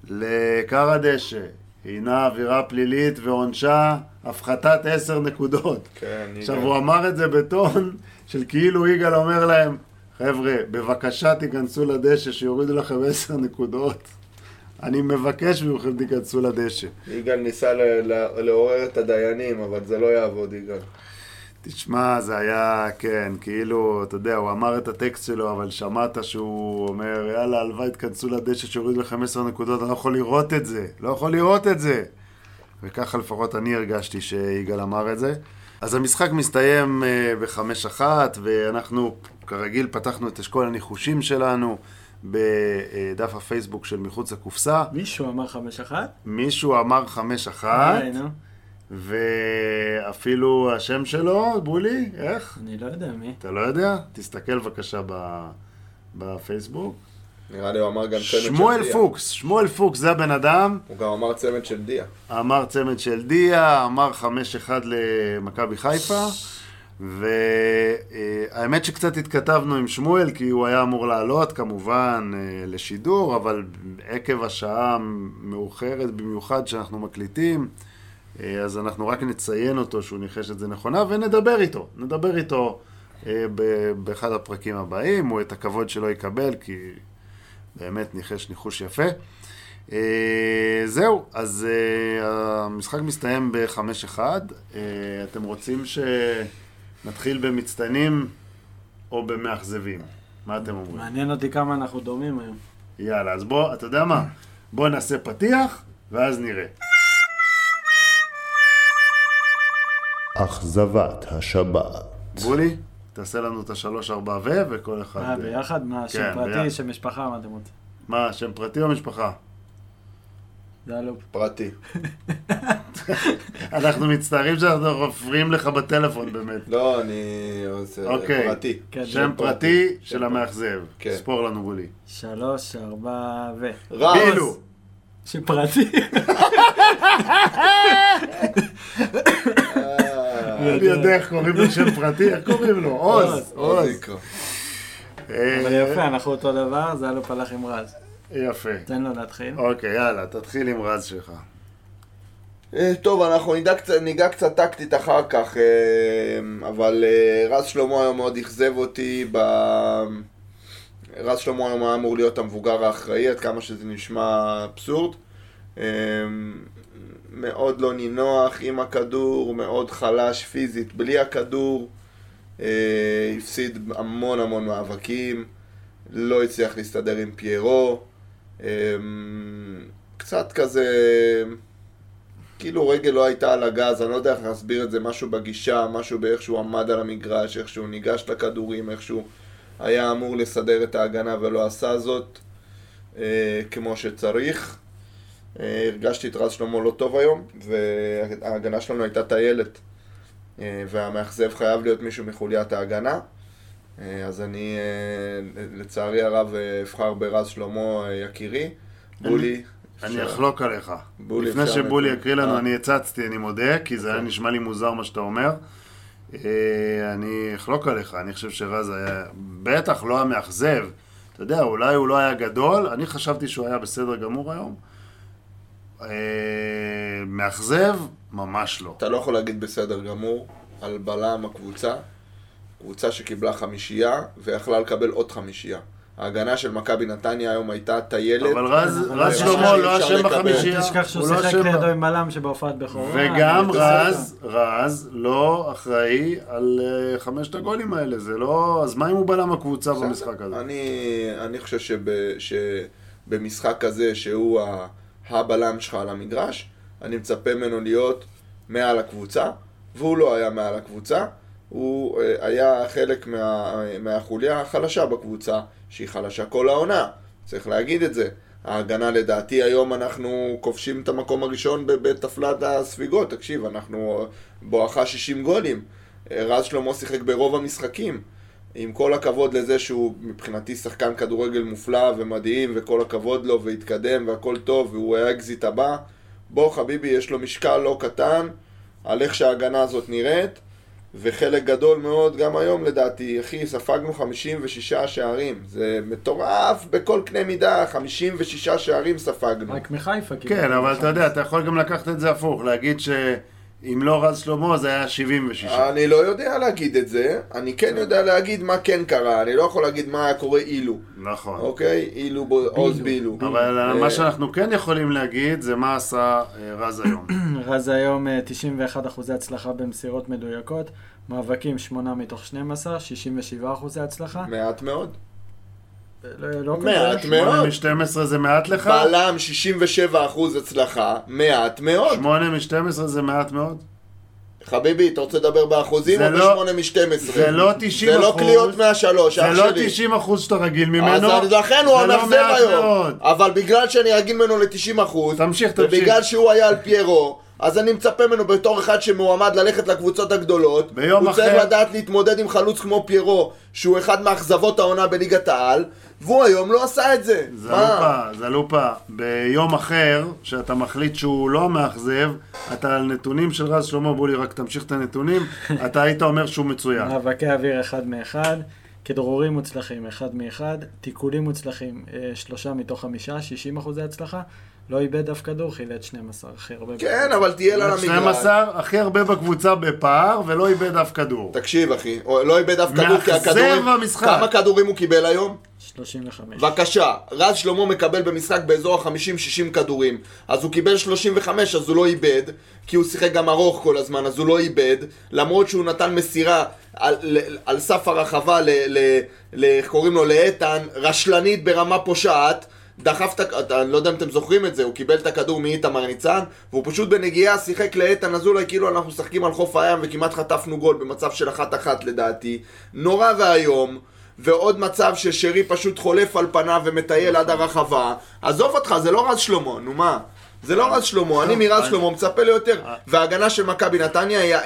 לכר הדשא הינה עבירה פלילית ועונשה הפחתת עשר נקודות. כן, עכשיו. הוא אמר את זה בטון של כאילו יגאל אומר להם, חבר'ה, בבקשה תיכנסו לדשא שיורידו לכם עשר נקודות. אני מבקש מכם תיכנסו לדשא. יגאל ניסה ל- ל- לעורר את הדיינים, אבל זה לא יעבוד, יגאל. תשמע, זה היה, כן, כאילו, אתה יודע, הוא אמר את הטקסט שלו, אבל שמעת שהוא אומר, יאללה, הלוואי תכנסו לדשא שיורידו לכם עשר נקודות, אני לא יכול לראות את זה, לא יכול לראות את זה. וככה לפחות אני הרגשתי שיגאל אמר את זה. אז המשחק מסתיים אה, בחמש אחת, ואנחנו כרגיל פתחנו את אשכול הניחושים שלנו בדף הפייסבוק של מחוץ לקופסה. מישהו אמר חמש אחת? מישהו אמר חמש אחת, די, נו. ואפילו השם שלו, בולי, איך? אני לא יודע מי. אתה לא יודע? תסתכל בבקשה. בפייסבוק. נראה לי הוא אמר גם צמד של דיה. שמואל פוקס, שמואל פוקס זה הבן אדם, הוא גם אמר צמד של דיה. אמר צמד של דיה, אמר 5-1 למכבי חיפה, והאמת שקצת התכתבנו עם שמואל, כי הוא היה אמור לעלות כמובן אה, לשידור, אבל עקב השעה מאוחרת במיוחד שאנחנו מקליטים, אה, אז אנחנו רק נציין אותו שהוא ניחש את זה נכונה, ונדבר איתו, נדבר איתו אה, באחד הפרקים הבאים, הוא את הכבוד שלו יקבל, כי באמת ניחש ניחוש יפה. אה, זהו, אז אה, המשחק מסתיים ב-5-1. אה, אתם רוצים שנתחיל במצטיינים או במאכזבים? מה אתם אומרים? מעניין אותי כמה אנחנו דומים היום. יאללה, אז בוא, אתה יודע מה? בוא נעשה פתיח, ואז נראה. אכזבת השבת. בולי, תעשה לנו את השלוש, ארבע ו, וכל אחד... אה, ביחד? מה, שם כן, פרטי, ביחד. שם משפחה, מה אתם רוצים? מה, שם פרטי או משפחה? זה הלופ. פרטי. אנחנו מצטערים שאנחנו מפריעים לך בטלפון באמת. לא, אני... אוקיי. פרטי. כן, שם פרטי של פרטי. המאכזב. כן. ספור לנו בולי. שלוש, ארבע ו... רז! בילו. שם פרטי. אה, אני יודע איך קוראים לו שם פרטי, איך קוראים לו? עוז. עוז. יקרו. אבל אה, יפה, אנחנו אותו דבר, זה הלופ הלך עם רז. יפה. תן לו להתחיל. אוקיי, יאללה, תתחיל עם רז שלך. אה, טוב, אנחנו ניגע קצת, ניגע קצת טקטית אחר כך, אה, אבל אה, רז שלמה היום מאוד אכזב אותי ב... רז שלמה היום היה אמור להיות המבוגר האחראי, עד כמה שזה נשמע אבסורד. מאוד לא נינוח עם הכדור, מאוד חלש פיזית בלי הכדור. הפסיד המון המון מאבקים, לא הצליח להסתדר עם פיירו. אה, קצת כזה... כאילו רגל לא הייתה על הגז, אני לא יודע איך להסביר את זה, משהו בגישה, משהו באיך שהוא עמד על המגרש, איך שהוא ניגש לכדורים, איך שהוא היה אמור לסדר את ההגנה ולא עשה זאת אה, כמו שצריך. אה, הרגשתי את רז שלמה לא טוב היום, וההגנה שלנו הייתה טיילת, אה, והמאכזב חייב להיות מישהו מחוליית ההגנה. אה, אז אני אה, לצערי הרב אה, אבחר ברז שלמה יקירי. בולי. אני אחלוק עליך. בולי, לפני שבולי. יקריא לנו. אני הצצתי, אני מודה, כי זה היה נשמע לי מוזר מה שאתה אומר. אני אחלוק עליך, אני חושב שרז היה בטח לא המאכזב. אתה יודע, אולי הוא לא היה גדול, אני חשבתי שהוא היה בסדר גמור היום. מאכזב? ממש לא. אתה לא יכול להגיד בסדר גמור על בלם הקבוצה, קבוצה שקיבלה חמישייה ויכלה לקבל עוד חמישייה. ההגנה של מכבי נתניה היום הייתה טיילת. אבל רז רז שלמה לא אשם. בחמישייה. תשכח שהוא הוא לא שיחק לידו עם בלם שבהופעת בכורה. וגם. רז, רז לא אחראי על אה, חמשת הגולים האלה, זה לא... אז מה אם הוא בלם הקבוצה. במשחק הזה? אני, אני חושב שב, שבמשחק הזה, שהוא הבלם שלך על המגרש, אני מצפה ממנו להיות מעל הקבוצה, והוא לא היה מעל הקבוצה. הוא אה, היה חלק מה, מהחוליה החלשה בקבוצה, שהיא חלשה כל העונה, צריך להגיד את זה. ההגנה לדעתי היום אנחנו כובשים את המקום הראשון ב- בטבלת הספיגות, תקשיב, אנחנו בואכה 60 גולים. אה, רז שלמה שיחק ברוב המשחקים. עם כל הכבוד לזה שהוא מבחינתי שחקן כדורגל מופלא ומדהים וכל הכבוד לו והתקדם והכל טוב והוא היה אקזיט הבא בוא חביבי יש לו משקל לא קטן על איך שההגנה הזאת נראית וחלק גדול מאוד גם היום לדעתי אחי ספגנו 56 שערים זה מטורף בכל קנה מידה 56 שערים ספגנו רק מחיפה. כאילו. כן, אבל אתה יודע, אתה יכול גם לקחת את זה הפוך, להגיד שאם לא רז שלמה זה היה 76. אני לא יודע להגיד את זה, אני כן יודע להגיד מה כן קרה, אני לא יכול להגיד מה היה קורה אילו, נכון. אוקיי? אילו עוז בילו. אבל אה, מה שאנחנו כן יכולים להגיד זה מה עשה אה, רז היום. רז היום אה, 91 אחוזי הצלחה במסירות מדויקות, מאבקים 8 מתוך 12, 67 אחוזי הצלחה. מעט מאוד. לא לא מעט כזה. מאוד. 8 מ-12 זה מעט לך? בלם 67 אחוז הצלחה, מעט מאוד. 8 מ-12 זה מעט מאוד? חביבי, אתה רוצה לדבר באחוזים זה או לא- ב-8 מ-12? זה לא 90 זה לא אחוז. קליעות מהשלוש, זה אח לא שלי. 90 אחוז שאתה רגיל ממנו. אז לכן הוא זה לא המאכזב היום. אבל בגלל שאני רגיל ממנו ל-90 אחוז, תמשיך, תמשיך. ובגלל שהוא היה על פיירו, אז אני מצפה ממנו בתור אחד שמועמד ללכת לקבוצות הגדולות. ביום הוא צריך אחר- לדעת להתמודד עם חלוץ כמו פיירו, שהוא אחד מאכזבות העונה בליגת העל, והוא היום לא עשה את זה. זלופה, זלופה, ביום אחר, שאתה מחליט שהוא לא מאכזב, אתה על נתונים של רז שלמה בולי, רק תמשיך את הנתונים, אתה היית אומר שהוא מצוין. מאבקי אוויר אחד מאחד, כדרורים מוצלחים אחד מאחד, תיקולים מוצלחים אה, שלושה מתוך חמישה, 60 אחוזי הצלחה, לא איבד אף כדור, חילץ 12, הכי הרבה. כן, אבל תהיה לה למגרש. 12, הכי הרבה בקבוצה בפער, ולא איבד אף כדור. תקשיב אחי, לא איבד אף כדור כי מאכזב הכדורים... המשחק. כמה כדורים הוא קיבל היום? 35. בבקשה, רז שלמה מקבל במשחק באזור ה-50-60 כדורים אז הוא קיבל 35 אז הוא לא איבד כי הוא שיחק גם ארוך כל הזמן אז הוא לא איבד למרות שהוא נתן מסירה על, על, על סף הרחבה ל... ל, ל איך קוראים לו? לאיתן רשלנית ברמה פושעת דחף את הכ... אתה- אני לא יודע אם אתם זוכרים את זה, הוא קיבל את הכדור מאיתמר ניצן והוא פשוט בנגיעה שיחק לאיתן אזולאי כאילו אנחנו משחקים על חוף הים וכמעט חטפנו גול במצב של אחת-אחת לדעתי נורא ואיום ועוד מצב ששרי פשוט חולף על פניו ומטייל עד הרחבה עזוב אותך, זה לא רז שלמה, נו מה? זה לא רז שלמה, אני מרז שלמה מצפה ליותר וההגנה של מכבי נתניה אה,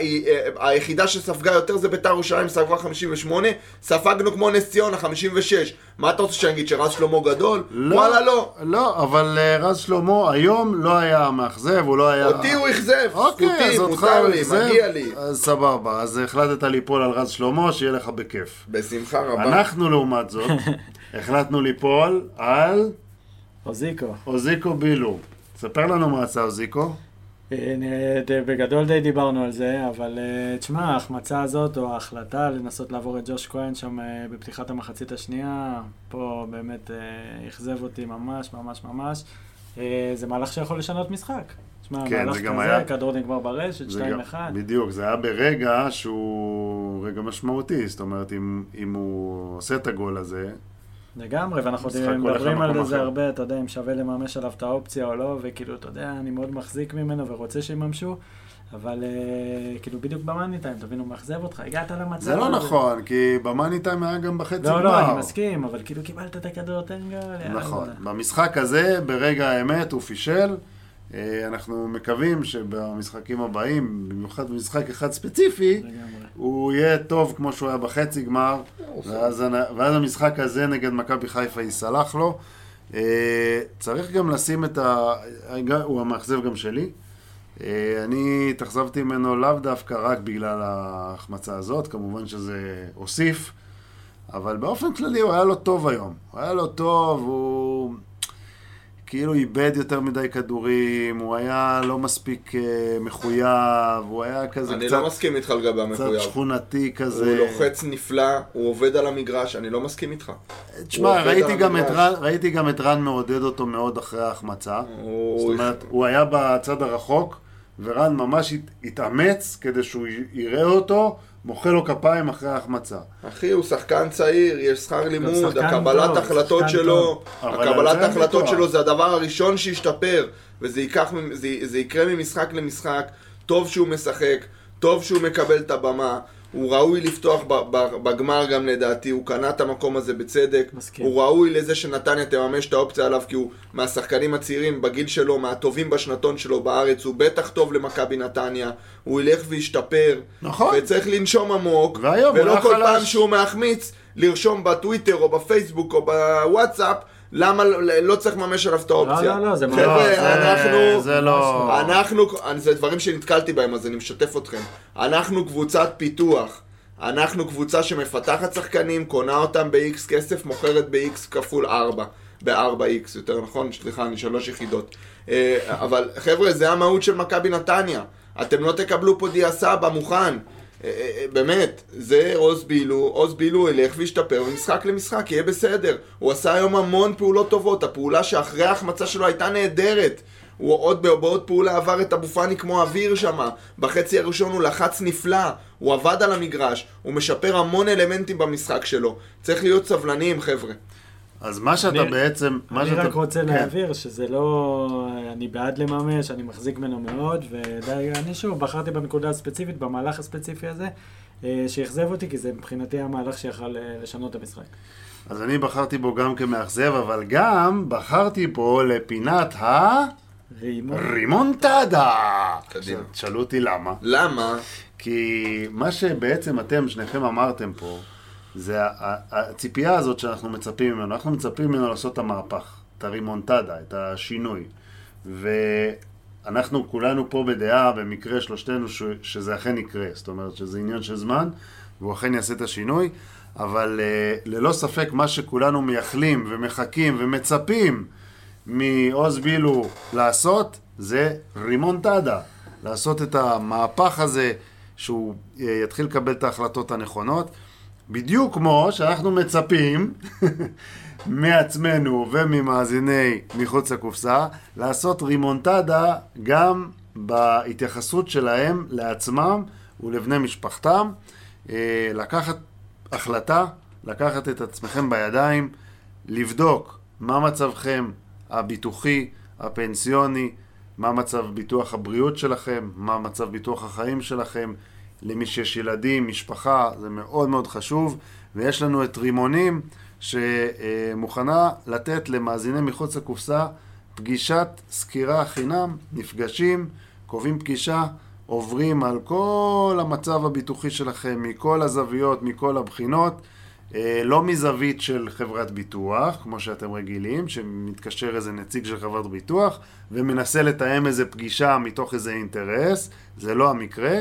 היחידה שספגה יותר זה ביתר ירושלים ספגה 58 ספגנו כמו נס ציונה 56 מה אתה רוצה שאני אגיד שרז שלמה גדול? וואלה לא לא, אבל אה, רז שלמה היום לא היה מאכזב, הוא לא היה... אותי הוא אכזב, אוקיי, זכותי, מותר לי. מגיע לי אז סבבה, אז החלטת ליפול על רז שלמה, שיהיה לך בכיף. בשמחה רבה אנחנו לעומת זאת, החלטנו ליפול על אוזיקו. אוזיקו בילו. ספר לנו מה עשה אוזיקו. אה, בגדול די דיברנו על זה, אבל אה, תשמע, ההחמצה הזאת, או ההחלטה לנסות לעבור את ג'וש כהן שם אה, בפתיחת המחצית השנייה, פה באמת אכזב אותי ממש, ממש, ממש. זה מהלך שיכול לשנות משחק. תשמע, כן, מהלך כזה, היה- כדור נגמר ברשת, זה גם- 2-1. בדיוק, זה היה ברגע שהוא רגע משמעותי, זאת אומרת, אם, אם הוא עושה את הגול הזה, לגמרי, ואנחנו מדברים על זה. הרבה, אתה יודע, אם שווה לממש עליו את האופציה או לא, וכאילו, אתה יודע, אני מאוד מחזיק ממנו ורוצה שיממשו, אבל אה, כאילו, בדיוק במאני טיים, תבין, הוא מאכזב אותך, הגעת למצב זה לא. נכון, כי במאני טיים היה גם בחצי גמר. לא, לא, אני מסכים, אבל כאילו קיבלת את הכדור, תן גול. נכון. במשחק הזה, ברגע האמת, הוא פישל. אה, אנחנו מקווים שבמשחקים הבאים, במיוחד במשחק אחד ספציפי. הוא יהיה טוב כמו שהוא היה בחצי גמר, ואז, הנ- ואז המשחק הזה נגד מכבי חיפה ייסלח לו. אה, צריך גם לשים את ה... הוא המאכזב גם שלי. אה, אני התאכזבתי ממנו לאו דווקא רק בגלל ההחמצה הזאת, כמובן שזה הוסיף, אבל באופן כללי הוא היה לו טוב היום. הוא היה לו טוב, הוא כאילו איבד יותר מדי כדורים, הוא היה לא מספיק אה, מחויב, הוא היה כזה אני קצת... לא מסכים איתך לגבי קצת המחויב שכונתי כזה. הוא לוחץ נפלא, הוא עובד על המגרש, אני לא מסכים איתך. הוא תשמע, ראיתי ראיתי גם את רן מעודד אותו מאוד אחרי ההחמצה. הוא- זאת אומרת, הוא היה בצד הרחוק, ורן ממש הת- התאמץ כדי שהוא יראה אותו, מוחא לו כפיים אחרי ההחמצה. אחי, הוא שחקן צעיר, יש שכר לימוד, הקבלת טוב, החלטות שלו, הקבלת ויכוח. שלו זה הדבר הראשון שישתפר, וזה ייקח, זה, זה יקרה ממשחק למשחק, טוב שהוא משחק, טוב שהוא מקבל את הבמה, הוא ראוי לפתוח בגמר גם לדעתי, הוא קנה את המקום הזה בצדק, מסכים. הוא ראוי לזה שנתניה תממש את האופציה עליו, כי הוא מהשחקנים הצעירים בגיל שלו, מהטובים בשנתון שלו בארץ, הוא בטח טוב למכבי נתניה, הוא ילך וישתפר, נכון. וצריך לנשום עמוק, והיום ולא כל חלש. פעם שהוא מחמיץ, לרשום בטוויטר או בפייסבוק או בוואטסאפ, למה לא- לא צריך לממש עליו את האופציה. לא, לא, זה חבר'ה, ממש- זה- אנחנו... זה לא... אנחנו, זה דברים שנתקלתי בהם, אז אני משתף אתכם. אנחנו קבוצת פיתוח. אנחנו קבוצה שמפתחת שחקנים, קונה אותם ב-X כסף, מוכרת ב-X כפול 4. ב-4X, יותר נכון? סליחה, אני שלוש יחידות. אה, אבל חבר'ה, זה המהות של מכבי נתניה. אתם לא תקבלו פה דיה סבא מוכן. אה, אה, באמת, זה עוז בילו, עוז בילו ילך וישתפר ממשחק למשחק, יהיה בסדר. הוא עשה היום המון פעולות טובות, הפעולה שאחרי ההחמצה שלו הייתה נהדרת. הוא עוד בעוד פעולה עבר את אבו פאני כמו אוויר שמה. בחצי הראשון הוא לחץ נפלא, הוא עבד על המגרש, הוא משפר המון אלמנטים במשחק שלו. צריך להיות סבלניים, חבר'ה. אז מה שאתה אני- בעצם... מה אני שאתה... רק רוצה כן. להעביר שזה לא... אני בעד לממש, אני מחזיק ממנו מאוד, ודי, אני שוב, בחרתי בנקודה הספציפית, במהלך הספציפי הזה, אה, שאכזב אותי, כי זה מבחינתי המהלך שיכל אה, לשנות את המשחק. אז אני בחרתי בו גם כמאכזב, אבל גם בחרתי בו לפינת ה... רימונטדה! קדימה. תשאלו אותי למה. למה? כי מה שבעצם אתם, שניכם אמרתם פה, זה הציפייה הזאת שאנחנו מצפים ממנו. אנחנו מצפים ממנו לעשות את המהפך, את הרימונטדה, את השינוי. ואנחנו כולנו פה בדעה, במקרה שלושתנו, ש- שזה אכן יקרה. זאת אומרת שזה עניין של זמן, והוא אכן יעשה את השינוי. אבל אה, ללא ספק מה שכולנו מייחלים ומחכים ומצפים מעוז בילו לעשות, זה רימונטדה. לעשות את המהפך הזה, שהוא אה, יתחיל לקבל את ההחלטות הנכונות. בדיוק כמו שאנחנו מצפים מעצמנו וממאזיני מחוץ לקופסה, לעשות רימונטדה גם בהתייחסות שלהם לעצמם ולבני משפחתם. אה, לקחת החלטה, לקחת את עצמכם בידיים, לבדוק מה מצבכם הביטוחי, הפנסיוני, מה מצב ביטוח הבריאות שלכם, מה מצב ביטוח החיים שלכם, למי שיש ילדים, משפחה, זה מאוד מאוד חשוב, ויש לנו את רימונים שמוכנה לתת למאזיני מחוץ לקופסה פגישת סקירה חינם, נפגשים, קובעים פגישה, עוברים על כל המצב הביטוחי שלכם, מכל הזוויות, מכל הבחינות, אה, לא מזווית של חברת ביטוח, כמו שאתם רגילים, שמתקשר איזה נציג של חברת ביטוח ומנסה לתאם איזה פגישה מתוך איזה אינטרס, זה לא המקרה.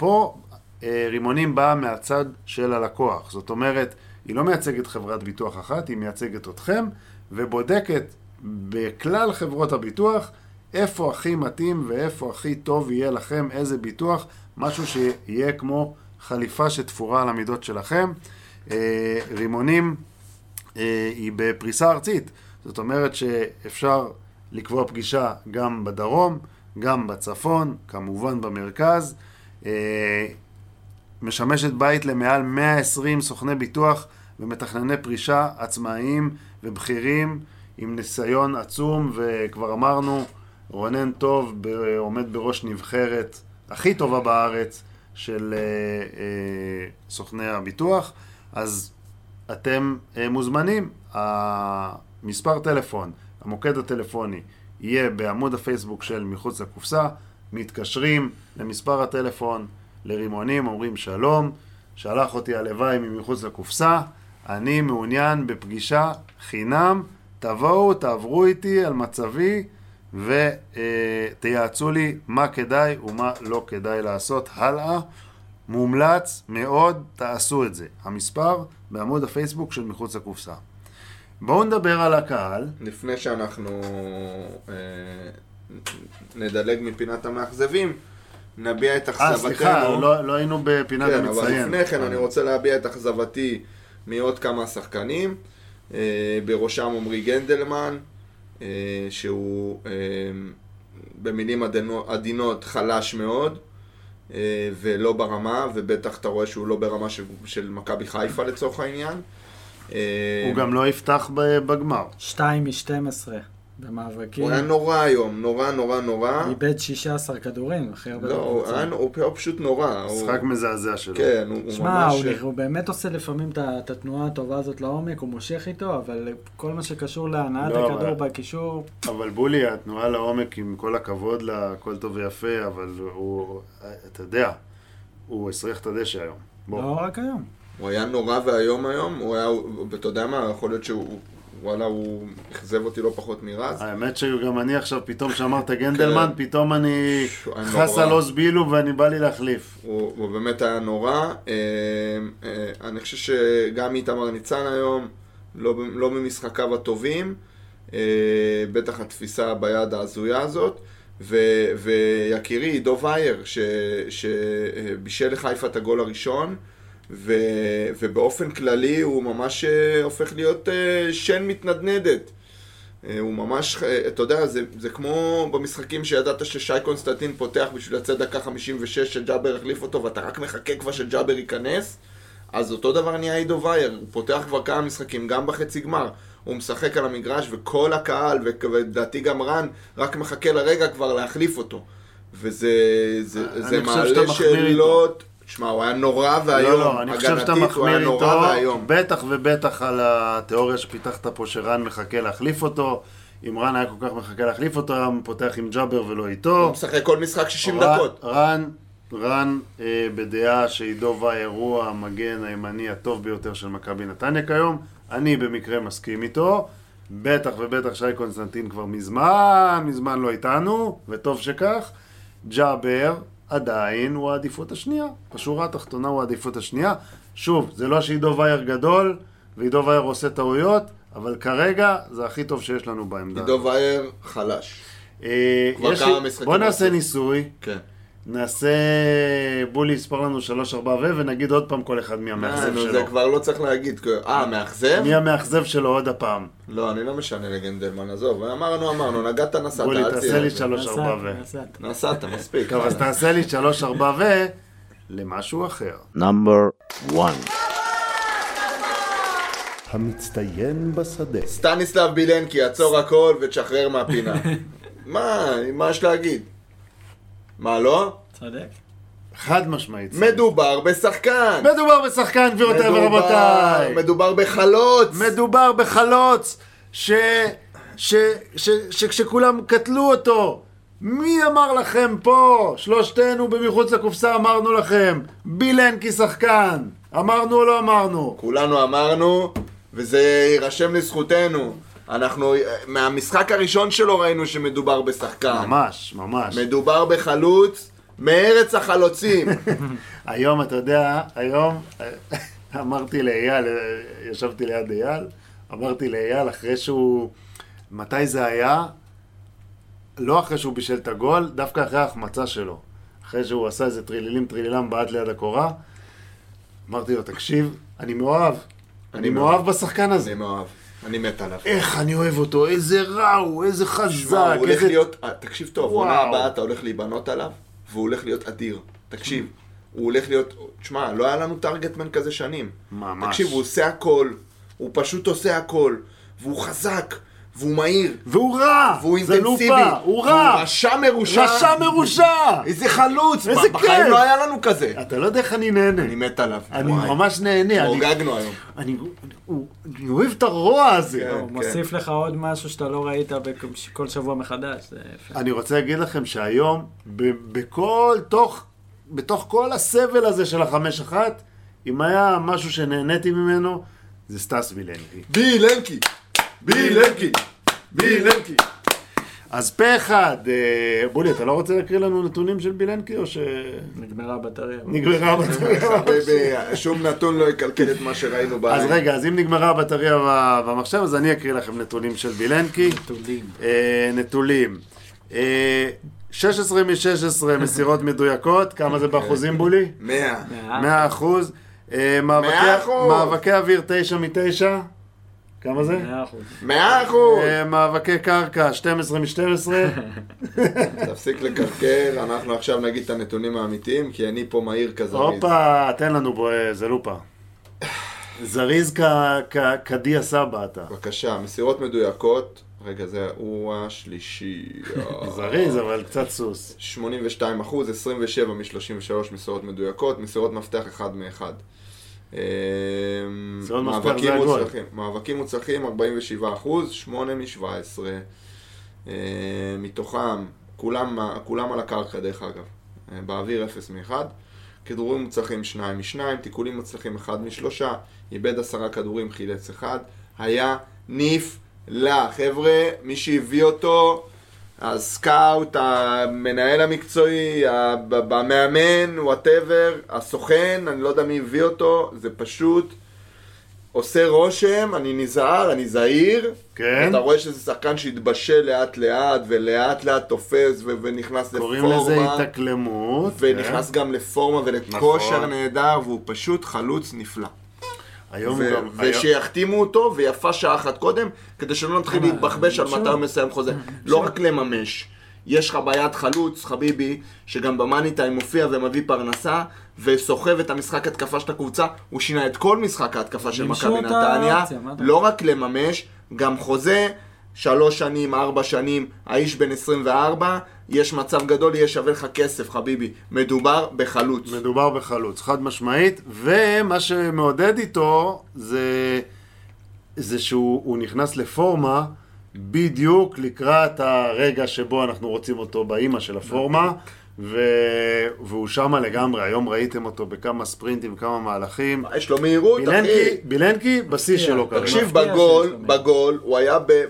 פה אה, רימונים באה מהצד של הלקוח, זאת אומרת, היא לא מייצגת חברת ביטוח אחת, היא מייצגת אתכם ובודקת בכלל חברות הביטוח איפה הכי מתאים ואיפה הכי טוב יהיה לכם, איזה ביטוח, משהו שיהיה כמו חליפה שתפורה על המידות שלכם. אה, רימונים אה, היא בפריסה ארצית, זאת אומרת שאפשר לקבוע פגישה גם בדרום, גם בצפון, כמובן במרכז. אה, משמשת בית למעל 120 סוכני ביטוח ומתכנני פרישה עצמאיים ובכירים עם ניסיון עצום, וכבר אמרנו, רונן טוב עומד בראש נבחרת הכי טובה בארץ של אה, אה, סוכני הביטוח, אז אתם מוזמנים. המספר טלפון, המוקד הטלפוני, יהיה בעמוד הפייסבוק של מחוץ לקופסה, מתקשרים למספר הטלפון, לרימונים, אומרים שלום, שלח אותי הלוואי ממחוץ לקופסה, אני מעוניין בפגישה חינם, תבואו, תעברו איתי על מצבי ותייעצו לי מה כדאי ומה לא כדאי לעשות הלאה. מומלץ מאוד, תעשו את זה. המספר בעמוד הפייסבוק של מחוץ לקופסה. בואו נדבר על הקהל. לפני שאנחנו אה, נדלג מפינת המאכזבים, נביע את אה, אכזבתנו. סליחה, לא, לא היינו בפינת כן, אבל המצטיין. לפני כן אני רוצה להביע את אכזבתי מעוד כמה שחקנים, אה, בראשם עמרי גנדלמן, אה, שהוא אה, במילים עדינו- עדינות חלש מאוד, אה, ולא ברמה, ובטח אתה רואה שהוא לא ברמה של, של מכבי חיפה לצורך העניין. אה, הוא גם לא יפתח בגמר. 2 מ-12 במאבקים. הוא היה נורא היום, נורא נורא נורא. איבד 16 כדורים, הכי הרבה לא, הוא. היה- הוא הוא פשוט נורא. הוא- משחק מזעזע שלו. כן, הוא הוא שמע, ממש... הוא, הוא באמת עושה לפעמים את התנועה הטובה הזאת לעומק, הוא מושך איתו, אבל כל מה שקשור להנעת לא, הכדור אבל- בקישור, אבל בולי, התנועה לעומק, עם כל הכבוד לה, הכל טוב ויפה, אבל הוא, אתה יודע, הוא הסריח את הדשא היום. בוא. לא רק היום. הוא היה נורא ואיום היום, הוא היה, ואתה יודע מה, יכול להיות שהוא, וואלה, הוא אכזב אותי לא פחות מרז. האמת שגם אני עכשיו, פתאום שאמרת גנדלמן, כן. פתאום אני חס. על עוז בילו ואני בא לי להחליף. הוא, הוא באמת היה נורא. אה, אה, אני חושב שגם איתמר ניצן היום, לא, לא ממשחקיו הטובים, אה, בטח התפיסה ביד ההזויה הזאת. ו- ויקירי, עידו וייר, ש- שבישל לחיפה את הגול הראשון, ו- ובאופן כללי הוא ממש אה, הופך להיות אה, שן מתנדנדת. אה, הוא ממש, אתה יודע, זה, זה כמו במשחקים שידעת ששי קונסטנטין פותח בשביל לצאת דקה 56 שג'אבר החליף אותו ואתה רק מחכה כבר שג'אבר ייכנס אז אותו דבר נהיה עידו וייר, הוא פותח כבר כמה משחקים, גם בחצי גמר הוא משחק על המגרש וכל הקהל, ולדעתי גם רן, רק מחכה לרגע כבר להחליף אותו וזה זה, זה מעלה. שאלות שמע, הוא היה נורא ואיום, לא, לא, אני חושב שאתה מחמיר איתו. בטח ובטח על התיאוריה שפיתחת פה שרן מחכה להחליף אותו. אם רן היה כל כך מחכה להחליף אותו, היה פותח עם ג'אבר ולא איתו. הוא משחק כל משחק 60 רן- דקות. רן, רן אה, בדעה שעידו וייר הוא המגן הימני הטוב ביותר של מכבי נתניה כיום. אני במקרה מסכים איתו. בטח ובטח שי קונסטנטין כבר מזמן, מזמן לא איתנו, וטוב שכך. ג'אבר עדיין הוא העדיפות השנייה. בשורה התחתונה הוא העדיפות השנייה. שוב, זה לא שעידו וייר גדול, ועידו וייר עושה טעויות, אבל כרגע זה הכי טוב שיש לנו בעמדה. עידו וייר חלש. אה, כבר יש כמה משחקים בוא נעשה. ניסוי. כן. נעשה... בולי יספור לנו 3, 4 ו... ונגיד עוד פעם כל אחד מי אה, המאכזב נו, שלו. זה כבר לא צריך להגיד. אה, מאכזב? מי המאכזב שלו עוד הפעם. לא, אני לא משנה לגנדלמן, עזוב. אמרנו, אמרנו, נגעת, נסעת. בולי, תעשה. לי 3, 4 ו... נסעת. מספיק. טוב, אז תעשה לי 3, 4 ו... למשהו אחר. Number one. המצטיין בשדה. סטניסלב בילנקי, עצור הכל ותשחרר מהפינה. מה, מה יש להגיד? מה, לא? צודק. חד משמעית. מדובר בשחקן. מדובר בשחקן, גבירותיי ורבותיי. מדובר בחלוץ. מדובר בחלוץ ש... ש... ש... שכשכולם קטלו אותו, מי אמר לכם פה? שלושתנו במחוץ לקופסה אמרנו לכם, בילנקי שחקן. אמרנו או לא אמרנו? כולנו אמרנו, וזה יירשם לזכותנו. אנחנו, מהמשחק הראשון שלו ראינו שמדובר בשחקן. ממש, ממש. מדובר בחלוץ מארץ החלוצים. היום, אתה יודע, היום אמרתי לאייל, ישבתי ליד אייל, אמרתי לאייל אחרי שהוא, מתי זה היה? לא אחרי שהוא בישל את הגול, דווקא אחרי ההחמצה שלו. אחרי שהוא עשה איזה טרילילים טרילילם בעט ליד הקורה. אמרתי לו, תקשיב, אני מאוהב. אני אני מאוהב בשחקן הזה. אני מאוהב. אני מת עליו. איך אני אוהב אותו, איזה רע הוא, איזה שמע, חזק, הוא הולך איזה... להיות, אה, תקשיב טוב. עונה הבאה אתה הולך להיבנות עליו, והוא הולך להיות אדיר. תקשיב, הוא הולך להיות, תשמע, לא היה לנו טרגטמן כזה שנים. ממש. תקשיב, הוא עושה הכל, הוא פשוט עושה הכל, והוא חזק, והוא מהיר, והוא רע! והוא זה אינטנסיבי, לופה, הוא רע! והוא רשע מרושע, רשע מרושע! איזה חלוץ, איזה בחיים כיף. לא היה לנו כזה. אתה לא יודע איך אני נהנה. אני מת עליו. אני וואי. ממש נהנה. אני- הורגגנו היום. אני הוא- אני אוהב את הרוע הזה. כן. הוא מוסיף לך עוד משהו שאתה לא ראית כל שבוע מחדש. זה. אני רוצה להגיד לכם שהיום, ב- בכל, תוך, בתוך כל הסבל הזה של החמש אחת, אם היה משהו שנהניתי ממנו, זה סטס וילנקי. בילנקי! בילנקי! בילנקי! אז פה אחד, אה, בולי, אתה לא רוצה להקריא לנו נתונים של בילנקי, או נגמרה הבטריה. שנגמרה הבטריה? חביבי, שום נתון לא יקלקל את מה שראינו אז בעין. רגע, אז אם נגמרה הבטריה במחשב, אז אני אקריא לכם נתונים של בילנקי. נתונים. אה. אה, 16 מ-16 מסירות מדויקות, כמה זה באחוזים בולי? מאה. 100 אחוז. אה, מאבקי- מאה אחוז. מאבקי אוויר 9 מ-9, כמה זה? מאה אחוז. מאה אחוז! אה, מאבקי קרקע 12 מ-12, תפסיק לקרקר, אנחנו עכשיו נגיד את הנתונים האמיתיים, כי אני פה מהיר כזריז. הופה, תן לנו בו איזה לופה. זריז כדיה סבא אתה. בבקשה, מסירות מדויקות. רגע, זה הוא השלישי. זריז, אבל קצת סוס. 82 אחוז, 27 מ-33 מסירות מדויקות, מסירות מפתח 1 מ-1. זה הגול. מוצלחים, מאבקים מוצלחים 47 אחוז, 8 מ-17. מתוכם, כולם, כולם על הקרקע דרך אגב, אה, באוויר 0 מ-1. כדורים מוצלחים 2 מ-2, תיקולים מוצלחים 1 מ-3, איבד 10 כדורים, חילץ 1. היה נפלא. חבר'ה, מי שהביא אותו, הסקאוט, המנהל המקצועי, המאמן, whatever, הסוכן, אני לא יודע מי הביא אותו, זה פשוט עושה רושם, אני נזהר, אני זהיר. כן. אתה רואה שזה שחקן שהתבשל לאט לאט, ולאט לאט תופס ו- ונכנס קוראים לפורמה. לזה התאקלמות. ונכנס כן. גם לפורמה ולכושר נכון. נהדר, והוא פשוט חלוץ נפלא. היום ו- גם... היום- ושיחתימו אותו, ויפה שעה אחת קודם, כדי שלא נתחיל להתבחבש על מתי הוא מסיים חוזה. לא רק לממש. יש לך ביד חלוץ, חביבי, שגם במאני טיים מופיע ומביא פרנסה, וסוחב את המשחק התקפה של הקבוצה, הוא שינה את כל משחק ההתקפה של מכבי נתניה, לא רק לממש, גם חוזה, שלוש שנים, ארבע שנים, האיש בן 24, יש מצב גדול, יהיה שווה לך כסף, חביבי. מדובר בחלוץ. מדובר בחלוץ, חד משמעית, ומה שמעודד איתו זה, זה שהוא הוא נכנס לפורמה בדיוק לקראת הרגע שבו אנחנו רוצים אותו באימא של הפורמה, ו... והוא שמה לגמרי, היום ראיתם אותו בכמה ספרינטים, כמה מהלכים. יש לו מהירות, אחי. בילנקי, בילנקי בשיא מפתיע. שלו כרגע. תקשיב, בגול. בגול, הוא היה ב-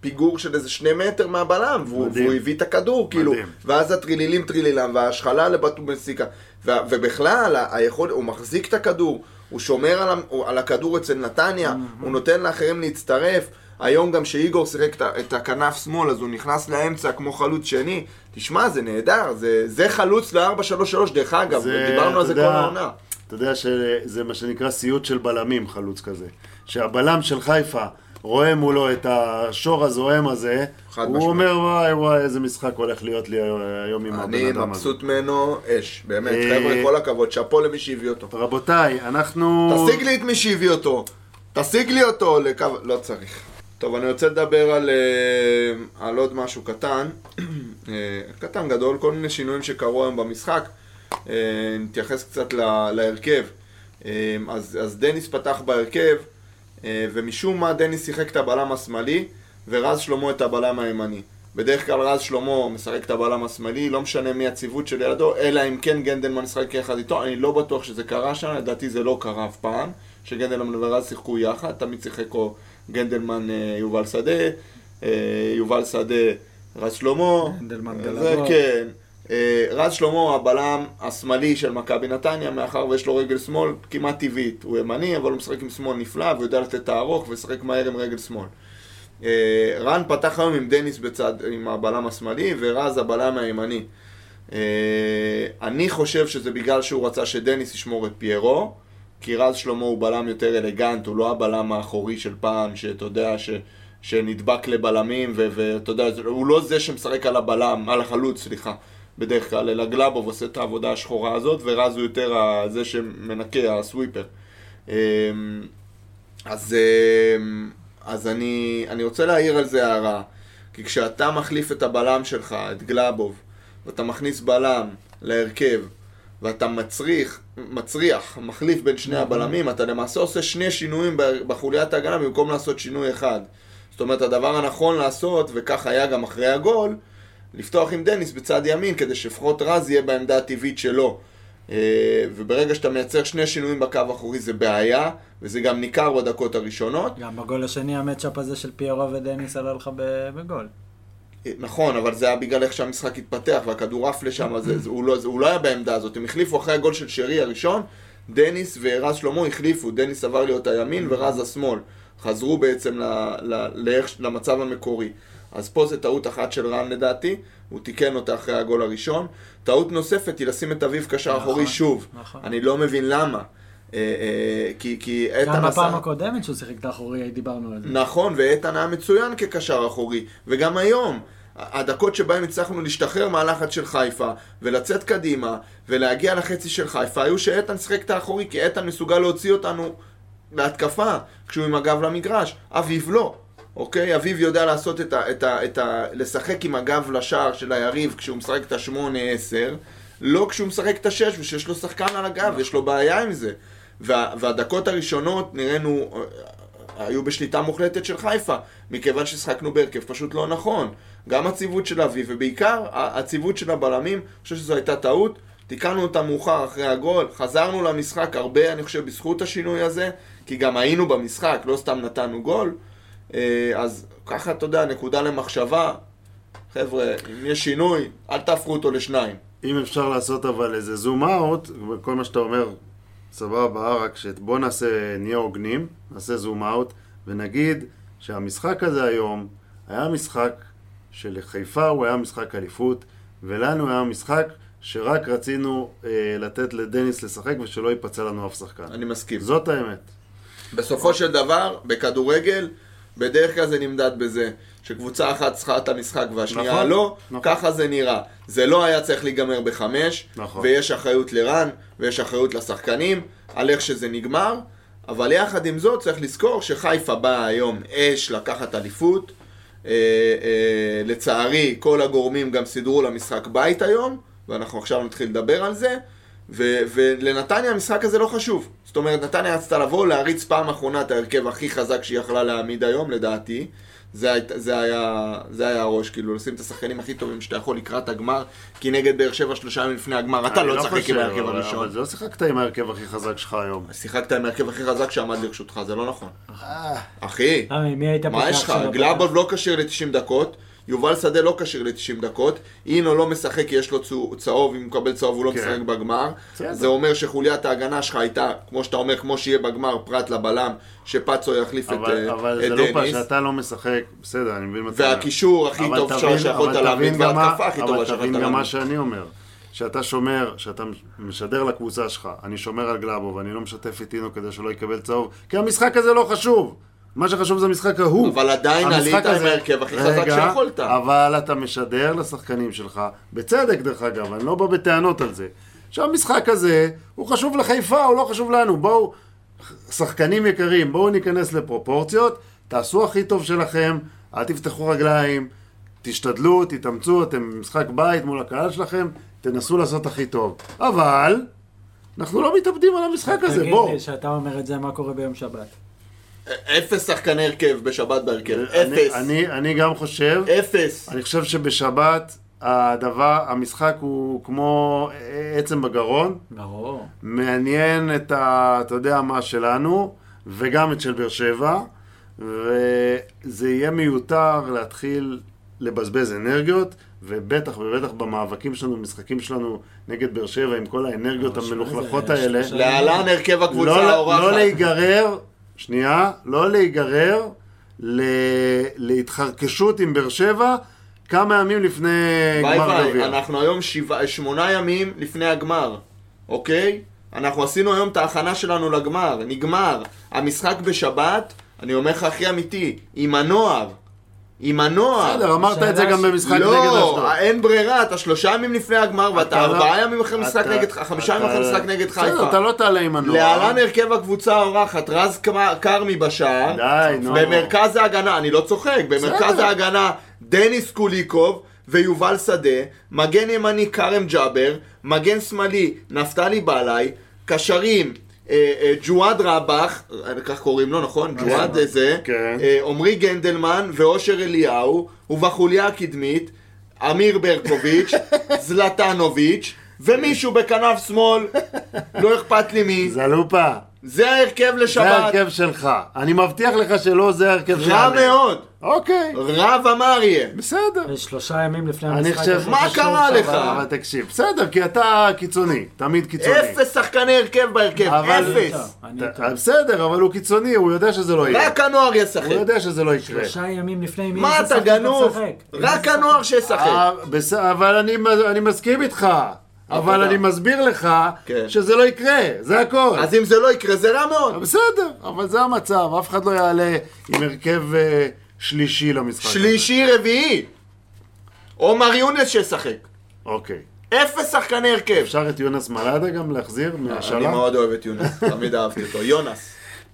בפיגור של איזה שני מטר מהבלם, והוא. והוא הביא את הכדור, כאילו, מדהים. ואז הטרילילים טרילילם, וההשחלה לבטובנסיקה, ו- ובכלל, היכול, הוא מחזיק את הכדור, הוא שומר על, על הכדור אצל נתניה, הוא נותן לאחרים להצטרף. היום גם שאיגור שיחק את את הכנף שמאל, אז הוא נכנס לאמצע כמו חלוץ שני. תשמע, זה נהדר, זה, זה חלוץ ל-4-3-3, דרך אגב, זה, דיברנו על זה כל העונה. אתה יודע שזה מה שנקרא סיוט של בלמים, חלוץ כזה. שהבלם של חיפה רואה מולו את השור הזוהם הזה, הוא משמעית. אומר וואי וואי איזה משחק הולך להיות לי היום עם הבן אני אדם הזה. מבסוט ממנו אש, באמת, אה, חבר'ה, כל הכבוד, שאפו למי שהביא אותו. רבותיי, אנחנו... תשיג לי את מי שהביא אותו. תשיג לי אותו לקו... לא צריך. טוב, אני רוצה לדבר על, אה, על עוד משהו קטן. אה, קטן גדול, כל מיני שינויים שקרו היום במשחק. נתייחס קצת להרכב. אז, אז דניס פתח בהרכב, ומשום מה דניס שיחק את הבלם השמאלי, ורז שלמה את הבלם הימני. בדרך כלל רז שלמה משחק את הבלם השמאלי, לא משנה מי הציוות שלידו, אלא אם כן גנדלמן משחק יחד איתו, אני לא בטוח שזה קרה שם, לדעתי זה לא קרה אף פעם, שגנדלמן ורז שיחקו יחד, תמיד שיחק או גנדלמן אה, יובל שדה, אה, יובל שדה רז שלמה, גנדלמן גלבוע. כן. אה, רז שלמה הבלם השמאלי של מכבי נתניה, מאחר ויש לו רגל שמאל כמעט טבעית. הוא ימני, אבל הוא משחק עם שמאל נפלא, והוא יודע לתת את הארוך ולשחק מהר עם רגל שמאל. אה, רן פתח היום עם דניס בצד, עם הבלם השמאלי, ורז הבלם הימני. אה, אני חושב שזה בגלל שהוא רצה שדניס ישמור את פיירו, כי רז שלמה הוא בלם יותר אלגנט, הוא לא הבלם האחורי של פעם, שאתה יודע, ש... שנדבק לבלמים, ואתה יודע, הוא לא זה שמשחק על הבלם, על החלוץ, סליחה, בדרך כלל, אלא גלאבוב עושה את העבודה השחורה הזאת, ורז הוא יותר זה שמנקה, הסוויפר. אמ, אז, אמ, אז אני, אני רוצה להעיר על זה הערה, כי כשאתה מחליף את הבלם שלך, את גלאבוב, ואתה מכניס בלם להרכב, ואתה מצריך, מצריח, מחליף בין שני הבלמים, אתה למעשה עושה שני שינויים בחוליית ההגנה במקום לעשות שינוי אחד. זאת אומרת, הדבר הנכון לעשות, וכך היה גם אחרי הגול, לפתוח עם דניס בצד ימין, כדי שלפחות רז יהיה בעמדה הטבעית שלו. אה, וברגע שאתה מייצר שני שינויים בקו האחורי זה בעיה, וזה גם ניכר בדקות הראשונות. גם בגול השני המצ'אפ הזה של פיירו ודניס עלה לך בגול. נכון, אבל זה היה בגלל איך שהמשחק התפתח והכדור עף לשם, הוא, לא, הוא לא היה בעמדה הזאת. הם החליפו אחרי הגול של שרי הראשון, דניס ורז שלמה החליפו, דניס עבר להיות הימין ורז השמאל. חזרו בעצם ל, ל, לאיך, למצב המקורי. אז פה זה טעות אחת של רן לדעתי, הוא תיקן אותה אחרי הגול הראשון. טעות נוספת היא לשים את אביב קשר נכון, אחורי שוב. נכון. אני לא מבין למה. אה, אה, כי, כי איתן גם עשה... בפעם הקודמת שהוא שיחק את האחורי, דיברנו על זה. נכון, ואיתן היה מצוין כקשר אחורי, וגם היום. הדקות שבהם הצלחנו להשתחרר מהלחץ של חיפה, ולצאת קדימה, ולהגיע לחצי של חיפה, היו שאיתן שיחק את האחורי, כי איתן מסוגל להוציא אותנו להתקפה, כשהוא עם הגב למגרש. אביב לא, אוקיי? אביב יודע לעשות את ה... את ה, את ה לשחק עם הגב לשער של היריב כשהוא משחק את השמונה עשר, לא כשהוא משחק את השש, ושיש לו שחקן על הגב, יש לו בעיה עם זה. וה, והדקות הראשונות נראינו... היו בשליטה מוחלטת של חיפה, מכיוון ששחקנו בהרכב פשוט לא נכון. גם הציוות של אביב, ובעיקר הציוות של הבלמים, אני חושב שזו הייתה טעות. תיקנו אותה מאוחר אחרי הגול, חזרנו למשחק הרבה, אני חושב, בזכות השינוי הזה, כי גם היינו במשחק, לא סתם נתנו גול. אה, אז ככה, אתה יודע, נקודה למחשבה. חבר'ה, אם יש שינוי, אל תהפכו אותו לשניים. אם אפשר לעשות אבל איזה זום אאוט, וכל מה שאתה אומר, סבבה, רק שבוא נעשה, נהיה הוגנים, נעשה זום אאוט, ונגיד שהמשחק הזה היום היה משחק שלחיפה הוא היה משחק אליפות, ולנו היה משחק שרק רצינו אה, לתת לדניס לשחק ושלא ייפצע לנו אף שחקן. אני מסכים. זאת האמת. בסופו של דבר, בכדורגל, בדרך כלל זה נמדד בזה שקבוצה אחת צריכה את המשחק והשנייה נכון, לא, נכון. ככה זה נראה. זה לא היה צריך להיגמר בחמש, נכון. ויש אחריות לרן, ויש אחריות לשחקנים, על איך שזה נגמר, אבל יחד עם זאת צריך לזכור שחיפה באה היום אש לקחת אליפות. אה, אה, לצערי, כל הגורמים גם סידרו למשחק בית היום, ואנחנו עכשיו נתחיל לדבר על זה. ו- ולנתניה המשחק הזה לא חשוב. זאת אומרת, נתניה רצתה לבוא, להריץ פעם אחרונה את ההרכב הכי חזק שהיא יכלה להעמיד היום, לדעתי. זה, היית- זה, היה, זה היה הראש, כאילו, לשים את השחקנים הכי טובים שאתה יכול לקראת הגמר, כי נגד באר שבע שלושה ימים לפני הגמר, אתה אני לא תשחק חושב, עם ההרכב אבל- הראשון. אבל לא שיחקת עם ההרכב הכי חזק שלך היום. שיחקת עם ההרכב הכי חזק שעמד לרשותך, זה לא נכון. אחי, מי היית פותח מה יש לך? גלאבוב לא כשיר ל-90 דקות, יובל שדה לא כשיר ל-90 דקות, אינו לא משחק כי יש לו צהוב- צהוב, אם הוא מקבל צהוב הוא לא כן. משחק בגמר. זה אומר שחוליית ההגנה שלך הייתה, כמו שאתה אומר, כמו שיהיה בגמר, פרט לבלם, שפצו יחליף את אבל, אה, אבל את זה לא פעם דניס. שאתה לא משחק, בסדר, אני מבין מה אתה אומר. והקישור הכי אבל טוב שיכולת אבל להעמיד, מה- וההתקפה הכי טובה אבל שיכולת תבין גם מה להעמיד. שאני אומר. שאתה שומר, שאתה משדר לקבוצה שלך, אני שומר על גלאבו ואני לא משתף את אינו כדי שלא יקבל צהוב, כי המשחק הזה לא חשוב. מה שחשוב זה המשחק ההוא. אבל עדיין עלית עם הזה- ההרכב הכי חזק רגע, שיכולת. אבל אתה משדר לשחקנים שלך, בצדק דרך אגב, אני לא בא בטענות על זה, שהמשחק הזה הוא חשוב לחיפה, הוא לא חשוב לנו. בואו, שחקנים יקרים, בואו ניכנס לפרופורציות, תעשו הכי טוב שלכם, אל תפתחו רגליים, תשתדלו, תתאמצו, אתם במשחק בית מול הקהל שלכם, תנסו לעשות הכי טוב. אבל, אנחנו לא מתאבדים על המשחק הזה, תגיד בואו. לי, שאתה אומר את זה, מה קורה ביום שבת? אפס שחקני הרכב בשבת בהרכב. אני- אפס. אני, אני גם חושב, אפס. אני חושב שבשבת הדבר, המשחק הוא כמו עצם בגרון, ברור. מעניין את ה... אתה יודע מה שלנו, וגם את של באר שבע, וזה יהיה מיותר להתחיל לבזבז אנרגיות, ובטח ובטח במאבקים שלנו, במשחקים שלנו נגד באר שבע, עם כל האנרגיות שמע, המלוכלכות האלה. להלן הרכב הקבוצה לא, האורחת. לא להיגרר, שנייה, לא להיגרר ל... להתחרקשות עם באר שבע כמה ימים לפני ביי גמר ביי, גביע. אנחנו היום שבעה, שמונה ימים לפני הגמר, אוקיי? אנחנו עשינו היום את ההכנה שלנו לגמר, נגמר. המשחק בשבת, אני אומר לך הכי אמיתי, עם הנוער. עם הנוער. בסדר, אמרת את זה גם במשחק נגד לא, אשדוד. אין ברירה, אתה שלושה ימים לפני הגמר ואתה אתה לא- ארבעה ימים אחרי משחק נגד, חמישה ימים אחרי משחק נגד בסדר, חיפה. אתה לא תעלה עם הנוער. להלן הרכב הקבוצה האורחת, רז כרמי בשער, די, נו. במרכז ההגנה, אני לא צוחק, במרכז בסדר. ההגנה דניס קוליקוב ויובל שדה, מגן ימני כרם ג'אבר, מגן שמאלי נפתלי בלעי, קשרים ג'ואד רבח, אה, כך קוראים לו נכון? ג'ואד אה, זה, כן. אה, עמרי גנדלמן ואושר אליהו, ובחוליה הקדמית אמיר ברקוביץ', זלטנוביץ', ומישהו בכנף שמאל, לא אכפת לי מי, זלופה, זה ההרכב זה לשבת. ההרכב שלך. אני מבטיח לך שלא זה ההרכב רע שלנו. מאוד. אוקיי, רע ומר יהיה. בסדר. שלושה ימים לפני אני המשחק. חושב- הזה מה קרה לך? אבל תקשיב, בסדר, כי אתה קיצוני, תמיד קיצוני. אפס שחקני הרכב בהרכב, אבל- אפס. אני. בסדר, אבל הוא קיצוני, הוא יודע שזה לא יהיה. רק הנוער הוא ישחק. יודע שזה לא יקרה. שלושה ימים לפני מי מה איזה אתה גנוב? רק הנוער שישחק. אה, אבל אני, אני מסכים איתך. אבל. אני מסביר לך כן. שזה לא יקרה, זה הכל. אז אם זה לא יקרה, זה רע מאוד. בסדר, אבל זה המצב, אף אחד לא יעלה עם הרכב אה, שלישי למשחק. שלישי, רביעי. עומר יונס שישחק. אוקיי. אפס שחקני הרכב. אפשר את יונס מלאדה גם להחזיר אני מהשאלה? מאוד אוהב את יונס, תמיד אהבתי אותו. יונס.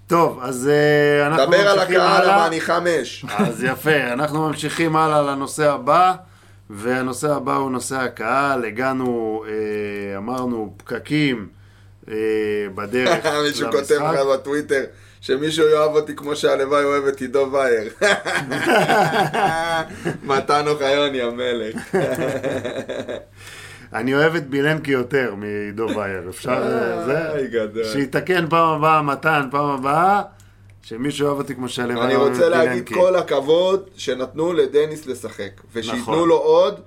טוב, אז אה, אנחנו דבר על ממשיכים הקהל, הלאה. למה אני חמש. אז יפה, אנחנו ממשיכים הלאה לנושא הבא, והנושא הבא הוא נושא הקהל. הגענו, אה, אמרנו, פקקים אה, בדרך מישהו כותב למשחק. לך בטוויטר שמישהו יאהב אותי כמו שהלוואי אוהב את עידו וייר. מתן אוחיון, יא מלך. אני אוהב את בילנקי יותר מעידו וייר, אפשר... אה, איי, זה? שיתקן פעם הבאה, מתן, פעם הבאה, שמישהו אוהב אותי כמו שהלוואי אני רוצה להגיד בילנקי. כל הכבוד שנתנו לדניס לשחק. ושייתנו נכון. לו עוד,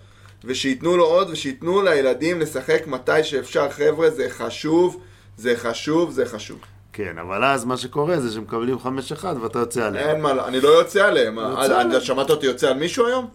ושייתנו לו עוד, ושייתנו לילדים לשחק מתי שאפשר. חבר'ה, זה חשוב, זה חשוב, זה חשוב. כן, אבל אז מה שקורה זה שמקבלים 5-1 ואתה יוצא עליהם. אין מה, אני לא יוצא עליהם. אה, עליהם. אתה שמעת אותי יוצא על מישהו היום?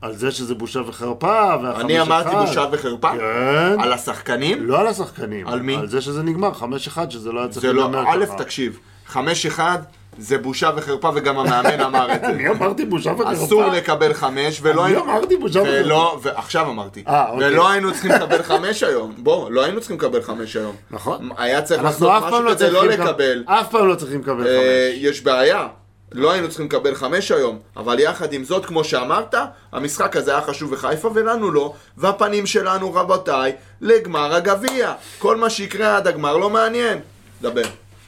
על זה שזה בושה וחרפה, והחמש אני אמרתי אחד. בושה וחרפה? כן. על השחקנים? לא על השחקנים. על מי? על זה שזה נגמר, 5-1, שזה לא היה צריך זה לא, להיגמר א', ככה. תקשיב, חמש אחד זה בושה וחרפה וגם המאמן אמר את זה. אני אמרתי בושה וחרפה. אסור לקבל חמש ולא אני היינו... אמרתי בושה וחרפה. ועכשיו אמרתי. אה, אוקיי. ולא היינו צריכים לקבל חמש היום. בוא, לא היינו צריכים לקבל חמש היום. נכון. היה צריך לעשות משהו לא כדי לא צריכים לקבל. אף פעם לא צריכים לקבל אה, חמש. יש בעיה. לא היינו צריכים לקבל חמש היום, אבל יחד עם זאת, כמו שאמרת, המשחק הזה היה חשוב בחיפה ולנו לא, והפנים שלנו, רבותיי, לגמר הגביע. כל מה שיקרה עד הגמר לא מעניין. דבר.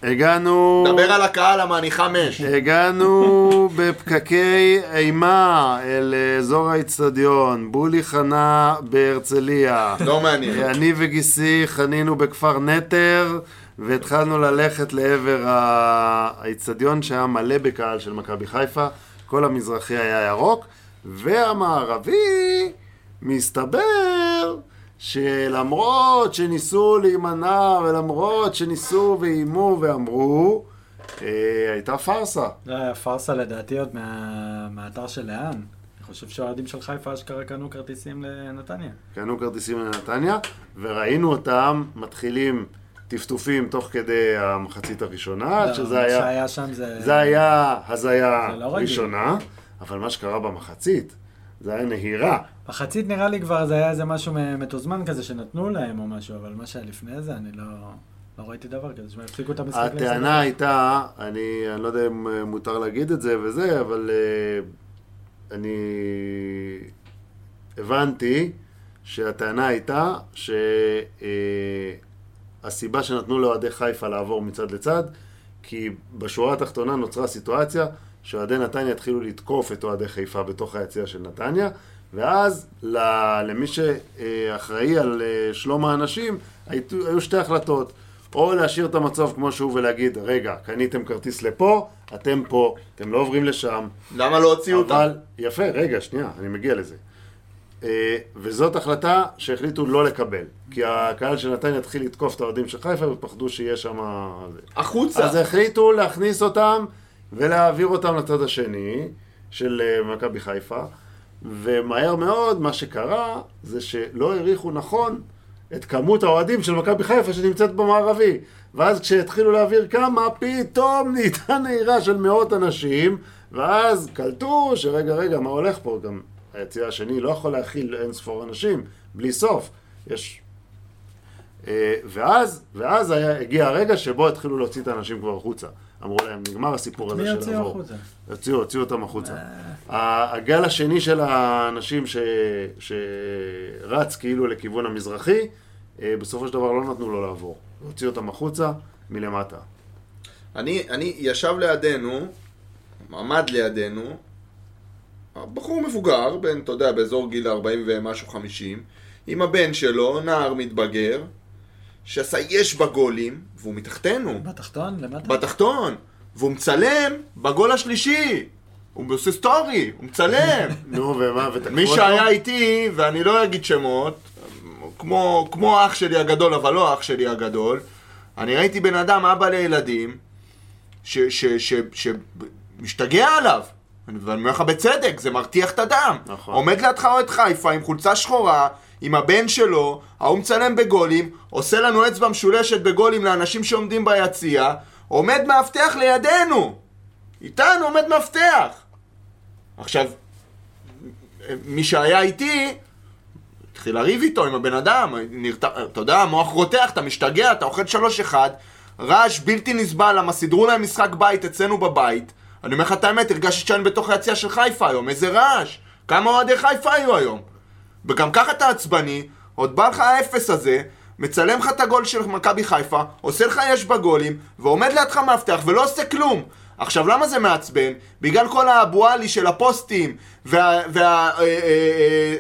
הגענו... דבר על הקהל, למה אני חמש. הגענו בפקקי אימה אל אזור האיצטדיון. בולי חנה בהרצליה. לא מעניין. אני וגיסי חנינו בכפר נטר, והתחלנו ללכת לעבר ה- האיצטדיון שהיה מלא בקהל של מכבי חיפה. כל המזרחי היה ירוק, והמערבי, מסתבר שלמרות שניסו להימנע, ולמרות שניסו ואיימו ואמרו, אה, הייתה פארסה. זה היה פארסה לדעתי עוד מה- מהאתר של לאן. אני חושב שהאוהדים של חיפה אשכרה קנו כרטיסים לנתניה. קנו כרטיסים לנתניה, וראינו אותם מתחילים טפטופים תוך כדי המחצית הראשונה, לא, שזה היה, שהיה שם זה... זה היה הזיה זה לא רגיל. ראשונה, אבל מה שקרה במחצית, זה היה נהירה. מחצית נראה לי כבר זה היה איזה משהו מתוזמן כזה שנתנו להם או משהו, אבל מה שהיה לפני זה אני לא... לא ראיתי דבר כזה, שהם הפסיקו את המשחק. הטענה. הייתה, אני, אני לא יודע אם אה, מותר להגיד את זה וזה, אבל אה, אני הבנתי שהטענה הייתה שהסיבה שנתנו לאוהדי חיפה לעבור מצד לצד, כי בשורה התחתונה נוצרה סיטואציה שאוהדי נתניה התחילו לתקוף את אוהדי חיפה בתוך היציע של נתניה, ואז למי שאחראי על אה, שלום האנשים, היו שתי החלטות. או להשאיר את המצב כמו שהוא ולהגיד, רגע, קניתם כרטיס לפה, אתם פה, אתם לא עוברים לשם. למה לא הוציאו אותם? אבל, יפה, רגע, שנייה, אני מגיע לזה. אה, וזאת החלטה שהחליטו לא לקבל. כי הקהל של נתניה התחיל לתקוף את האוהדים של חיפה ופחדו שיהיה שם... החוצה. אז החליטו להכניס אותם ולהעביר אותם לצד השני של אה, מכבי חיפה, ומהר מאוד מה שקרה זה שלא העריכו נכון את כמות האוהדים של מכבי חיפה שנמצאת במערבי. ואז כשהתחילו להעביר כמה, פתאום נהייתה נהירה של מאות אנשים, ואז קלטו שרגע, רגע, מה הולך פה? גם היציע השני לא יכול להכיל אין ספור אנשים, בלי סוף. יש אה, ואז, ואז היה, הגיע הרגע שבו התחילו להוציא את האנשים כבר החוצה. אמרו להם, נגמר הסיפור הזה מי של יוציאו לבוא. החוצה? הוציאו, הוציאו אותם החוצה. ה- הגל השני של האנשים ש, שרץ כאילו לכיוון המזרחי, אה, בסופו של דבר לא נתנו לו לעבור. הוציאו אותם החוצה מלמטה. אני, אני, ישב לידינו, עמד לידינו, בחור מבוגר, בן, אתה יודע, באזור גיל 40 ומשהו 50, עם הבן שלו, נער מתבגר, שעשה יש בגולים, והוא מתחתנו, בתחתון, למטה? בתחתון, והוא מצלם בגול השלישי. הוא עושה סטורי, הוא מצלם. נו, ומה, מי? שהיה איתי, ואני לא אגיד שמות, כמו, כמו אח שלי הגדול, אבל לא אח שלי הגדול, אני ראיתי בן אדם, אבא לילדים, שמשתגע עליו. ואני אומר לך בצדק, זה מרתיח את הדם. נכון. עומד לידך אוהד חיפה עם חולצה שחורה, עם הבן שלו, ההוא מצלם בגולים, עושה לנו אצבע משולשת בגולים לאנשים שעומדים ביציע, עומד מאבטח לידינו. איתנו עומד מאבטח. עכשיו, מי שהיה איתי, התחיל לריב איתו עם הבן אדם, נרת... אתה יודע, המוח רותח, אתה משתגע, אתה אוכל שלוש אחד, רעש בלתי נסבל, למה סידרו להם משחק בית אצלנו בבית. אני אומר לך את האמת, הרגשתי שאני בתוך היציאה של חיפה היום, איזה רעש. כמה אוהדי חיפה היו היום. וגם ככה אתה עצבני, עוד בא לך האפס הזה, מצלם לך את הגול של מכבי חיפה, עושה לך יש בגולים, ועומד לידך מאבטח ולא עושה כלום. עכשיו, למה זה מעצבן? בגלל כל האבואלי של הפוסטים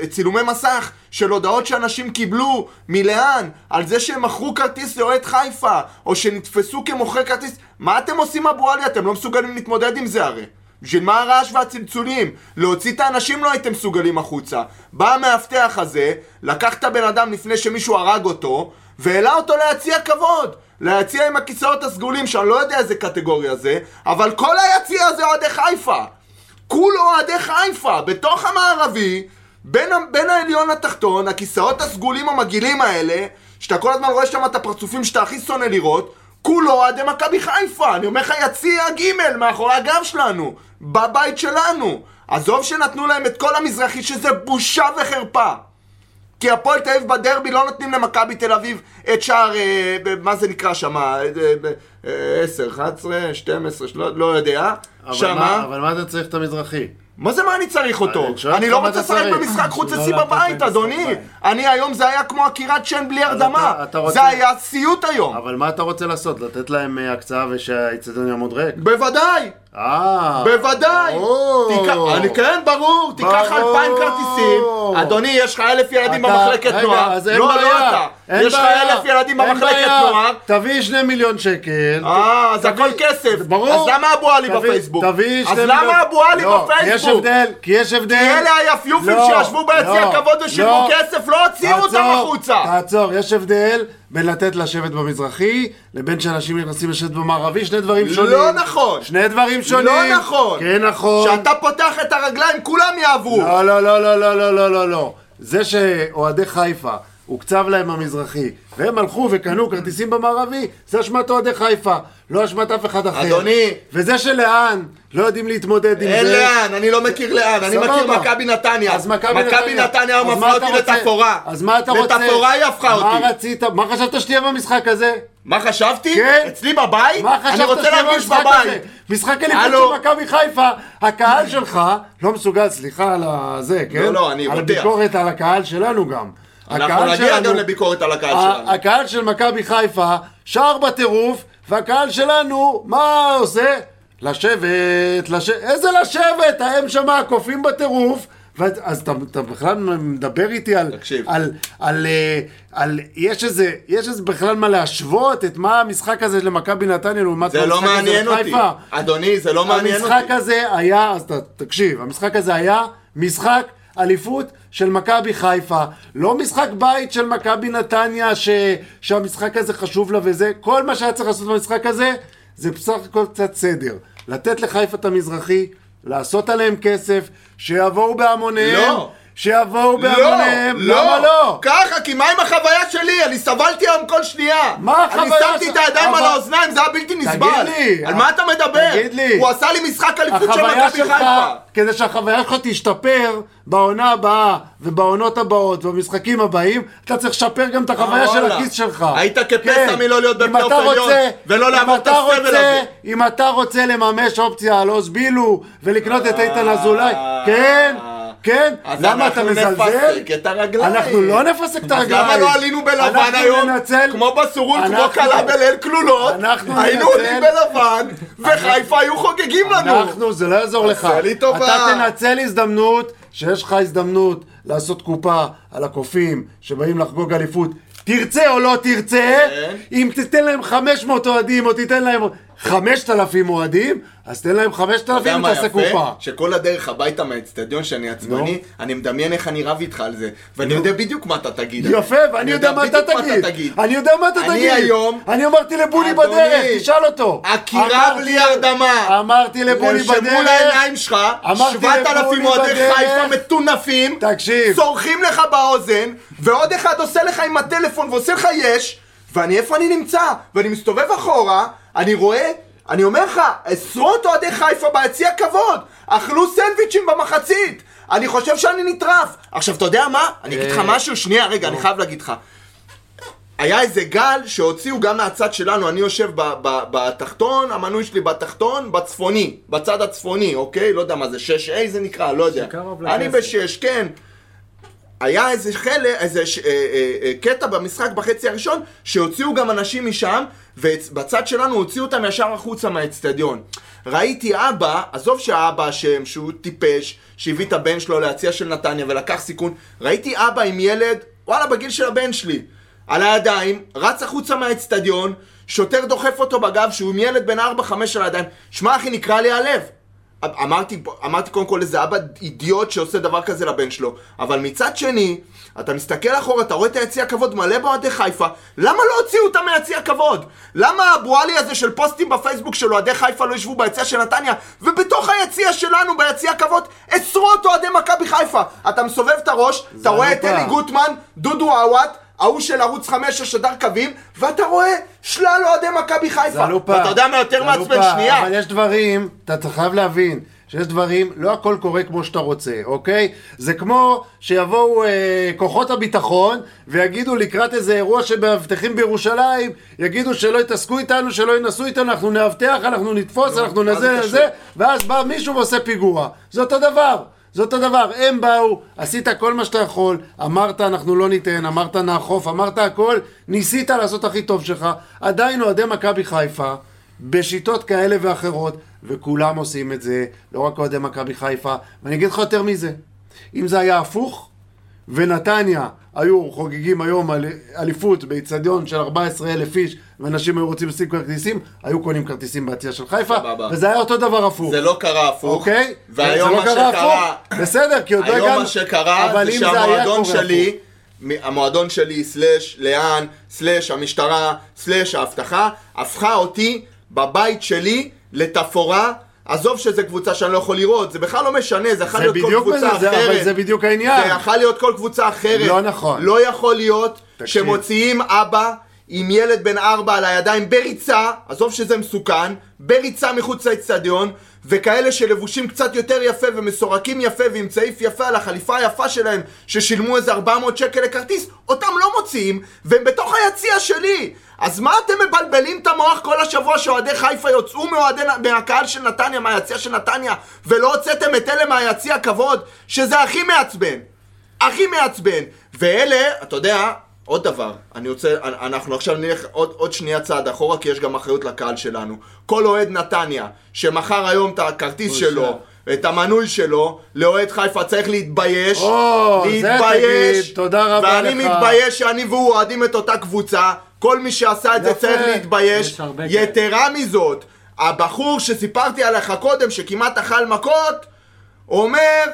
והצילומי מסך של הודעות שאנשים קיבלו מלאן על זה שהם מכרו כרטיס לאוהד חיפה, או שנתפסו כמוכרי כרטיס. מה אתם עושים אבואלי? אתם לא מסוגלים להתמודד עם זה הרי. בשביל מה הרעש והצלצולים? להוציא את האנשים לא הייתם מסוגלים החוצה. בא המאבטח הזה, לקח את הבן אדם לפני שמישהו הרג אותו, והעלה אותו ליציע כבוד. ליציע עם הכיסאות הסגולים, שאני לא יודע איזה קטגוריה זה, אבל כל היציע הזה אוהדי חיפה. כולו אוהדי חיפה, בתוך המערבי, בין, בין העליון לתחתון, הכיסאות הסגולים המגעילים האלה, שאתה כל הזמן רואה שם את הפרצופים שאתה הכי שונא לראות, כולו אוהדי מכבי חיפה, אני אומר לך יציע ג' מאחורי הגב שלנו, בבית שלנו. עזוב שנתנו להם את כל המזרחי שזה בושה וחרפה. כי הפועל תל אביב בדרבי לא נותנים למכבי תל אביב את שער, אה, מה זה נקרא שם, 10, 11, 12, לא, לא יודע. אבל שמה, מה- אבל מה אתה צריך את המזרחי? מה זה מה אני צריך אותו? אני לא רוצה לשחק. במשחק חוץ לא אצלי לתת בבית, להם אדוני. אני היום זה היה כמו עקירת שן בלי הרדמה. זה היה סיוט היום. אבל מה אתה רוצה לעשות? לתת להם אה, הקצאה ושהאיצטדיון יעמוד ריק? בוודאי, אה. בוודאי. אני כן, ברור. תיקח. אלפיים כרטיסים. אדוני, יש לך אלף ילדים במחלקת נוער. אז אין לא, בעיה. לא אתה. יש לך. אלף ילדים במחלקת. נוער. תביא שני מיליון שקל. אה, אז תביא- הכל כסף. ברור. אז למה אבו עלי תביא- בפייסבוק? תביא אז שני למה מיליון- אבו עלי לא, כי יש בפייסבוק? הבדל, כי יש הבדל. כי אלה היפיופים לא, שישבו ביציע הכבוד ושילמו לא. כסף, לא הוציאו אותם החוצה. תעצור, יש הבדל בין לתת לשבת במזרחי, לבין שאנשים נכנסים לשבת במערבי, שני דברים שונים. לא נכון. שני דברים לא שונים. לא נכון. כן נכון. כשאתה פותח את הרגליים כולם יעברו. לא, לא, לא, לא, לא, לא, לא, לא. זה שאוהדי חיפה... הוקצב להם המזרחי, והם הלכו וקנו כרטיסים במערבי, זה אשמת אוהדי חיפה, לא אשמת אף אחד אחר. אדוני. וזה שלאן לא יודעים להתמודד עם אין זה. לאן, אני לא מכיר לאן, אני. מכיר מכבי נתניה. אז מכבי מכבי נתניה. נתניה אז מפנה מה אותי? לתפאורה. אז מה אתה רוצה? לתפאורה היא הפכה מה אותי. רצית? מה חשבת שתהיה במשחק הזה? מה חשבתי? כן. אצלי בבית? מה חשבת אני רוצה שתהיה להרגיש במשחק הזה? בבית. משחק אליפות. של מכבי חיפה, הקהל שלך לא מסוגל, סליחה על הזה, כן? לא, אני על רותח. ביקורת על הקהל שלנו גם. אנחנו נגיע שלנו- גם לביקורת על הקהל שלנו. הקהל של מכבי חיפה שר בטירוף, והקהל שלנו, מה עושה? לשבת, לשבת, איזה לשבת? הם שמה קופים בטירוף. אז אתה, אתה בכלל מדבר איתי על, תקשיב. על, על, אה, על, יש איזה, יש איזה בכלל מה להשוות את מה המשחק הזה למכבי נתניה לעומת זה לא המשחק הזה מעניין אותי. לחיפה? אדוני, זה לא מעניין אותי. המשחק הזה היה, אז ת, תקשיב, המשחק הזה היה משחק אליפות של מכבי חיפה, לא משחק בית של מכבי נתניה ש, שהמשחק הזה חשוב לה וזה, כל מה שהיה צריך לעשות במשחק הזה זה בסך הכל קצת סדר. לתת לחיפה את המזרחי, לעשות עליהם כסף, שיבואו בהמוניהם, לא. שיבואו לא, בהמוניהם, לא, למה לא? ככה, כי מה עם החוויה שלי? אני סבלתי היום כל שנייה. מה החוויה אני שמתי שלך? את הידיים על אבל- האוזניים, זה היה בלתי נסבל. לי, על מה אתה מדבר? תגיד לי. הוא עשה לי משחק אליפות של מכבי שלך, חיפה. כדי שהחוויה שלך תשתפר בעונה הבאה ובעונות הבאות ובמשחקים הבאים, אתה צריך לשפר גם את החוויה של וואלה. הכיס שלך. היית כפסע כן. מלא להיות בפלייאוף עליון, ולא לעבור את אתה הסבל רוצה- הזה. אם אתה רוצה לממש אופציה על עוז בילו ולקנות את איתן אזולאי, כן, כן, אז למה אתה אנחנו מזלזל? נפסק את הרגליים. אנחנו לא נפסק את אז הרגליים. למה לא עלינו בלבן אנחנו היום? ננצל- כמו בסורון, כמו אנחנו- כלה בליל כלולות. אנחנו היינו ננצל- עולים בלבן, וחיפה היו חוגגים לנו. אנחנו, זה לא יעזור לך. עשה לי טובה. אתה תנצל הזדמנות, שיש לך הזדמנות לעשות קופה על הקופים שבאים לחגוג אליפות. תרצה או לא תרצה, כן. אם תיתן להם 500 אוהדים או תיתן להם 5,000 אוהדים, אז תן להם אתה יודע 5,000 מה ותעשה יפה? קופה. שכל הדרך הביתה מהאצטדיון שאני עצבני, אני מדמיין איך אני רב איתך על זה, ואני יודע בדיוק מה אתה תגיד. יפה, ואני יודע מה אתה בדיוק תגיד. אני יודע מה אתה אני תגיד. היום- אני אמרתי לבולי אדוני, בדרך, תשאל אותו. עקירה בלי הרדמה. אמרתי לבולי בדרך. לעיניים שלך, אמרתי 7,000 לבולי אוהדי. חיפה מטונפים, תקשיב. צורכים לך באוזן, ועוד אחד עושה לך עם הטלפון ועושה לך יש, ואני איפה אני נמצא? ואני מסתובב אחורה, אני רואה, אני אומר לך, עשרות אוהדי חיפה ביציע כבוד, אכלו סנדוויצ'ים במחצית, אני חושב שאני נטרף. עכשיו, אתה יודע מה? אני אגיד לך אה, משהו, שנייה, רגע, אני חייב להגיד לך. היה איזה גל שהוציאו גם מהצד שלנו, אני יושב ב- ב- בתחתון, המנוי שלי בתחתון, בצפוני, בצד הצפוני, אוקיי? לא יודע מה זה, 6A זה נקרא, לא יודע. אני לכסף. בשש, כן. היה איזה חלק, איזה אה, אה, אה, קטע במשחק בחצי הראשון, שהוציאו גם אנשים משם, ובצד שלנו הוציאו אותם ישר החוצה מהאצטדיון. ראיתי אבא, עזוב שהאבא אשם, שהוא טיפש, שהביא את הבן שלו ליציע של נתניה ולקח סיכון, ראיתי אבא עם ילד, וואלה, בגיל של הבן שלי, על הידיים, רץ החוצה מהאצטדיון, שוטר דוחף אותו בגב, שהוא עם ילד בן 4-5 על הידיים. שמע אחי, נקרע לי הלב. אמרתי, אמרתי קודם כל איזה אבא אידיוט שעושה דבר כזה לבן שלו, אבל מצד שני, אתה מסתכל אחורה, אתה רואה את היציע הכבוד מלא באוהדי חיפה, למה לא הוציאו אותם מהיציע הכבוד? למה אבו עלי הזה של פוסטים בפייסבוק של אוהדי חיפה לא ישבו ביציע של נתניה, ובתוך היציע שלנו, ביציע הכבוד, עשרות אוהדי מכבי חיפה? אתה מסובב את הראש, אתה רואה את אלופה. אלי גוטמן, דודו עוואט, ההוא של ערוץ 5 ששדר קווים, ואתה רואה שלל אוהדי מכבי חיפה. זלופה. ואתה יודע מה יותר מעצבן? שנייה. אבל יש דברים, אתה חייב להבין, שיש דברים, לא הכל קורה כמו שאתה רוצה, אוקיי? זה כמו שיבואו אה, כוחות הביטחון ויגידו לקראת איזה אירוע שמאבטחים בירושלים, יגידו שלא יתעסקו איתנו, שלא ינסו איתנו, אנחנו נאבטח, אנחנו נתפוס, אנחנו מה זה נזה? נזה, ואז בא מישהו ועושה פיגוע. זה אותו דבר. זה אותו דבר, הם באו, עשית כל מה שאתה יכול, אמרת אנחנו לא ניתן, אמרת נאכוף, אמרת הכל, ניסית לעשות הכי טוב שלך, עדיין אוהדי מכבי חיפה, בשיטות כאלה ואחרות, וכולם עושים את זה, לא רק אוהדי מכבי חיפה, ואני אגיד לך יותר מזה, אם זה היה הפוך, ונתניה היו חוגגים היום על אליפות באיצטדיון של 14 אלף איש, ואנשים היו רוצים לשים כרטיסים, היו קונים כרטיסים ביציע של חיפה, סבבה. וזה היה אותו דבר הפוך. זה לא קרה הפוך. אוקיי? והיום לא מה קרה שקרה... הפוך. בסדר, כי עוד לא היום. מה שקרה זה שהמועדון שלי, המועדון שלי, סלאש לאן, סלאש המשטרה, סלאש האבטחה, הפכה אותי בבית שלי לתפאורה. עזוב שזו קבוצה שאני לא יכול לראות, זה בכלל לא משנה, זה יכול להיות כל קבוצה זה, זה- אחרת. אבל זה בדיוק העניין. זה יכול להיות כל קבוצה אחרת. לא נכון. לא יכול להיות תקשיב. שמוציאים אבא עם ילד בן ארבע על הידיים בריצה, עזוב שזה מסוכן, בריצה מחוץ לאצטדיון, וכאלה שלבושים קצת יותר יפה ומסורקים יפה ועם צעיף יפה על החליפה היפה שלהם, ששילמו איזה 400 שקל לכרטיס, אותם לא מוציאים, והם בתוך היציע שלי. אז מה אתם מבלבלים את המוח כל השבוע שאוהדי חיפה יוצאו מאוהדי, מהקהל של נתניה, מהיציע של נתניה, ולא הוצאתם את אלה מהיציע כבוד, שזה הכי מעצבן. הכי מעצבן. ואלה, אתה יודע, עוד דבר, אני רוצה, אנחנו עכשיו נלך עוד, עוד שנייה צעד אחורה, כי יש גם אחריות לקהל שלנו. כל אוהד נתניה, שמכר היום את הכרטיס. שלו, את המנוי שלו, לאוהד חיפה צריך להתבייש. או, להתבייש. תגיד, תודה רבה ואני לך. מתבייש שאני והוא אוהדים את אותה קבוצה. כל מי שעשה את זה. צריך להתבייש. יתרה מזאת, הבחור שסיפרתי עליך קודם, שכמעט אכל מכות, אומר,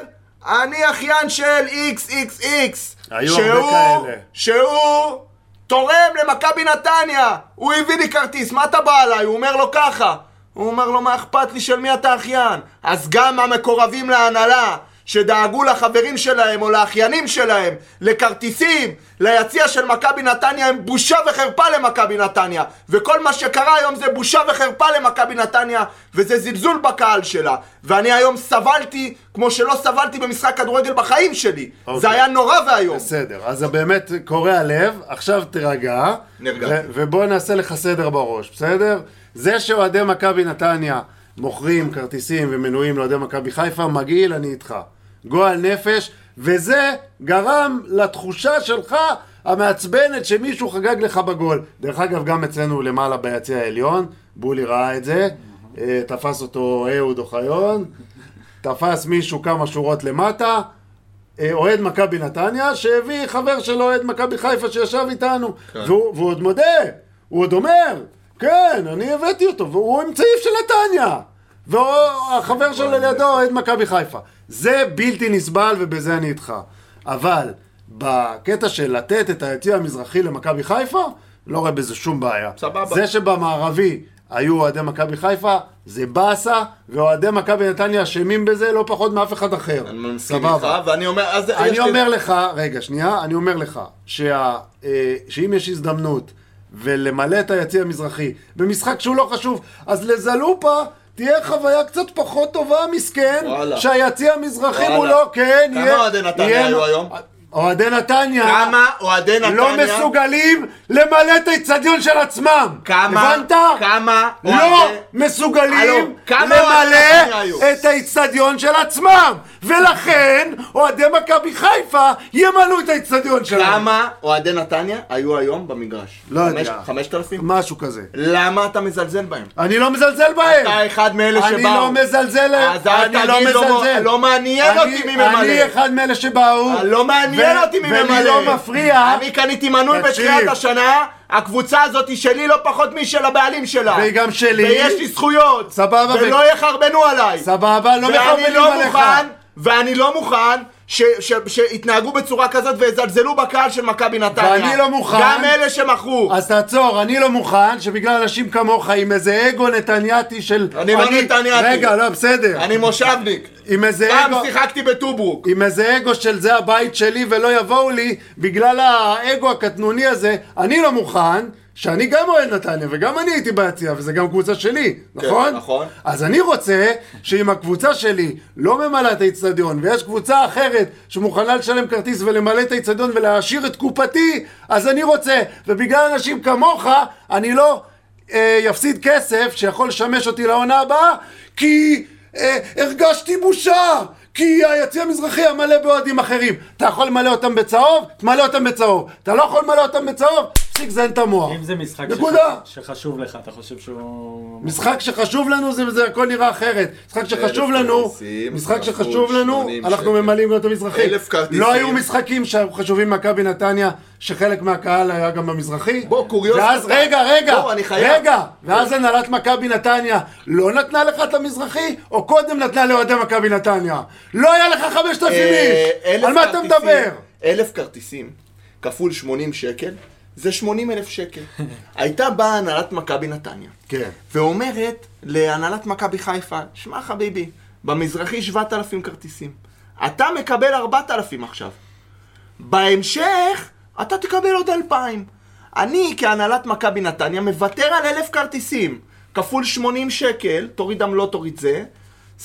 אני אחיין של XXX. היו שהוא, הרבה כאלה. שהוא תורם למכבי נתניה. הוא הביא לי כרטיס, מה אתה בא אליי? הוא אומר לו ככה. הוא אומר לו, מה אכפת לי של מי אתה אחיין? אז גם המקורבים להנהלה, שדאגו לחברים שלהם או לאחיינים שלהם, לכרטיסים, ליציע של מכבי נתניה, הם בושה וחרפה למכבי נתניה. וכל מה שקרה היום זה בושה וחרפה למכבי נתניה, וזה זלזול בקהל שלה. ואני היום סבלתי כמו שלא סבלתי במשחק כדורגל בחיים שלי. אוקיי. זה היה נורא ואיום. בסדר, אז זה באמת קורע לב, עכשיו תירגע. ו- ובוא נעשה לך סדר בראש, בסדר? זה שאוהדי מכבי נתניה מוכרים כרטיסים ומנויים לאוהדי מכבי חיפה, מגעיל, אני איתך. גועל נפש, וזה גרם לתחושה שלך המעצבנת שמישהו חגג לך בגול. דרך אגב, גם אצלנו למעלה ביציע העליון, בולי ראה את זה, אה, תפס אותו אהוד אוחיון, תפס מישהו כמה שורות למטה, אה, אוהד מכבי נתניה, שהביא חבר שלו אוהד מכבי חיפה שישב איתנו, והוא, והוא עוד מודה, הוא עוד אומר, כן, אני הבאתי אותו, והוא עם צעיף של נתניה, והחבר שלו לידו אוהד מכבי חיפה. זה בלתי נסבל ובזה אני איתך. אבל בקטע של לתת את היציע המזרחי למכבי חיפה, לא רואה בזה שום בעיה. סבבה. זה שבמערבי היו אוהדי מכבי חיפה, זה באסה, ואוהדי מכבי נתניה אשמים בזה לא פחות מאף אחד אחר. אני מסכים איתך, ואני אומר, אז אני לי- אומר לך, רגע, שנייה, אני אומר לך, שה, אה, שאם יש הזדמנות ולמלא את היציע המזרחי במשחק שהוא לא חשוב, אז לזלופה תהיה חוויה קצת פחות טובה, מסכן. שהיציע המזרחי. מולו, כן, כמה יהיה... אוהדי נתניה היו היום? אוהדי נתניה... כמה אוהדי נתניה... לא מסוגלים למלא את האיצטדיון של עצמם. כמה? הבנת? כמה? לא אוהדי- מסוגלים הלו, כמה למלא? את האיצטדיון של עצמם. ולכן, אוהדי מכבי חיפה ימלאו את האיצטדיון שלהם. כמה אוהדי נתניה היו היום במגרש? לא יודע. חמשת אלפים? משהו כזה. למה אתה מזלזל בהם? אני לא מזלזל בהם. אתה אחד מאלה שבאו. אני לא מזלזל, אז אני לא לא מזלזל. לא מעניין אותי מי ממלא. אני אחד מאלה שבאו. לא מעניין אותי מי ממלא. ולי לא מפריע. אני קניתי מנוי. בתחילת השנה, הקבוצה הזאת היא שלי לא פחות משל הבעלים שלה. והיא גם שלי. ויש לי זכויות. סבבה, ו- ולא יחרבנו עליי. סבבה, לא מחרבנים לא עליך. מוכן, ואני לא מוכן ש- ש- שיתנהגו בצורה כזאת ויזלזלו בקהל של מכבי נתניה. ואני לא מוכן. גם אלה שמכרו. אז תעצור, אני לא מוכן שבגלל אנשים כמוך עם איזה אגו נתניאתי של... אני לא נתניאתי. רגע, לא, בסדר. אני מושבניק. עם איזה פעם אגו... שיחקתי בטוברוק. עם איזה אגו של זה הבית שלי ולא יבואו לי בגלל האגו הקטנוני הזה, אני לא מוכן שאני גם אוהד נתניה, וגם אני הייתי ביציע, וזה גם קבוצה שלי, נכון? נכון. אז אני רוצה שאם הקבוצה שלי לא ממלאה את האיצטדיון, ויש קבוצה אחרת שמוכנה לשלם כרטיס ולמלא את האיצטדיון ולהעשיר את קופתי, אז אני רוצה, ובגלל אנשים כמוך, אני לא אה, יפסיד כסף שיכול לשמש אותי לעונה הבאה, כי הרגשתי בושה. כי היציא המזרחי היה מלא באוהדים אחרים. אתה יכול למלא אותם בצהוב? תמלא אותם בצהוב. אתה לא יכול למלא אותם בצהוב? תפסיק לזיין את המוח. אם זה משחק נקודה. שח- שחשוב לך, אתה חושב שהוא... משחק שחשוב לנו זה, זה הכל נראה אחרת. משחק שחשוב לנו, כרטיסים, משחק שחשוב לנו, 80 אנחנו שקל. ממלאים גם את המזרחי. אלף כרטיסים. לא היו משחקים שחשובים ממכבי נתניה, שחלק מהקהל היה גם במזרחי. בוא, קוריוז ואז קטן. רגע, רגע, בוא, אני חייב. רגע, ואז הנהלת מכבי נתניה לא נתנה לך את המזרחי, או קודם נתנה לאוהדי מכבי נתניה? לא היה לך 5,000 אה, איש, על מה אתה מדבר? אלף כרטיסים כפול 80 שקל, זה 80 אלף שקל. הייתה באה הנהלת מכבי נתניה, כן. ואומרת להנהלת מכבי חיפה, שמע חביבי, במזרחי 7,000 כרטיסים. אתה מקבל 4,000 עכשיו. בהמשך, אתה תקבל עוד 2,000. אני, כהנהלת מכבי נתניה, מוותר על 1,000 כרטיסים. כפול 80 שקל, תוריד עמלות, תוריד זה,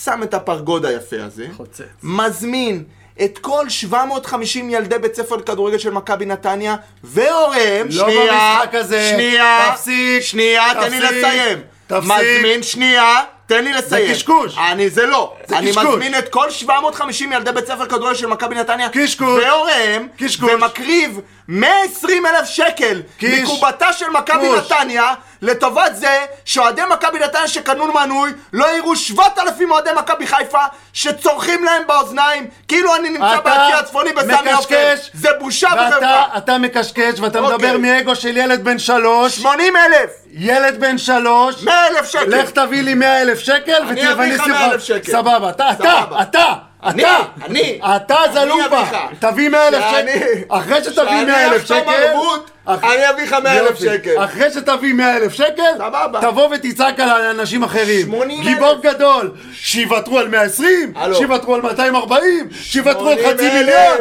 שם את הפרגוד היפה הזה, חוצץ. מזמין את כל 750 ילדי בית ספר לכדורגל של מכבי נתניה והוריהם, לא שנייה, במשחק הזה. שנייה, תפסיק, שנייה, תן לי תפסיק, לסיים. תפסיק. מזמין, שנייה, תן לי לסיים. קשקוש. אני, זה לא. זה אני קשקוש. מזמין את כל 750 ילדי בית ספר כדורגל של מכבי נתניה קשקוש. והוריהם, קשקוש. ומקריב 120 אלף שקל. מקובתה של מכבי. נתניה לטובת זה שאוהדי מכבי נתניה שקנו מנוי לא יראו 7,000 אוהדי מכבי חיפה שצורכים להם באוזניים כאילו אני נמצא ביציע הצפוני בסמי עופר. זה בושה ואתה וחרפה. אתה מקשקש, ואתה אוקיי. מדבר מאגו של ילד בן שלוש. 80 אלף, ילד בן שלוש. 100 אלף שקל. לך תביא לי 100 אלף שקל, אני אביא לך אשים 100,000 שקל. סבבה, אתה, אתה. אתה, אתה, אני. אתה אני זלופה. תביא 100 אלף שקל, אחרי שתביא 100 אלף שקל, אני אביא לך 100 אלף. שקל. אחרי שתביא 100 אלף שקל. תבוא ותצעק על אנשים אחרים, 80,000. גיבור גדול, שיוותרו על 120, הלו. שיוותרו על 240, שיוותרו על חצי 80,000. מיליון,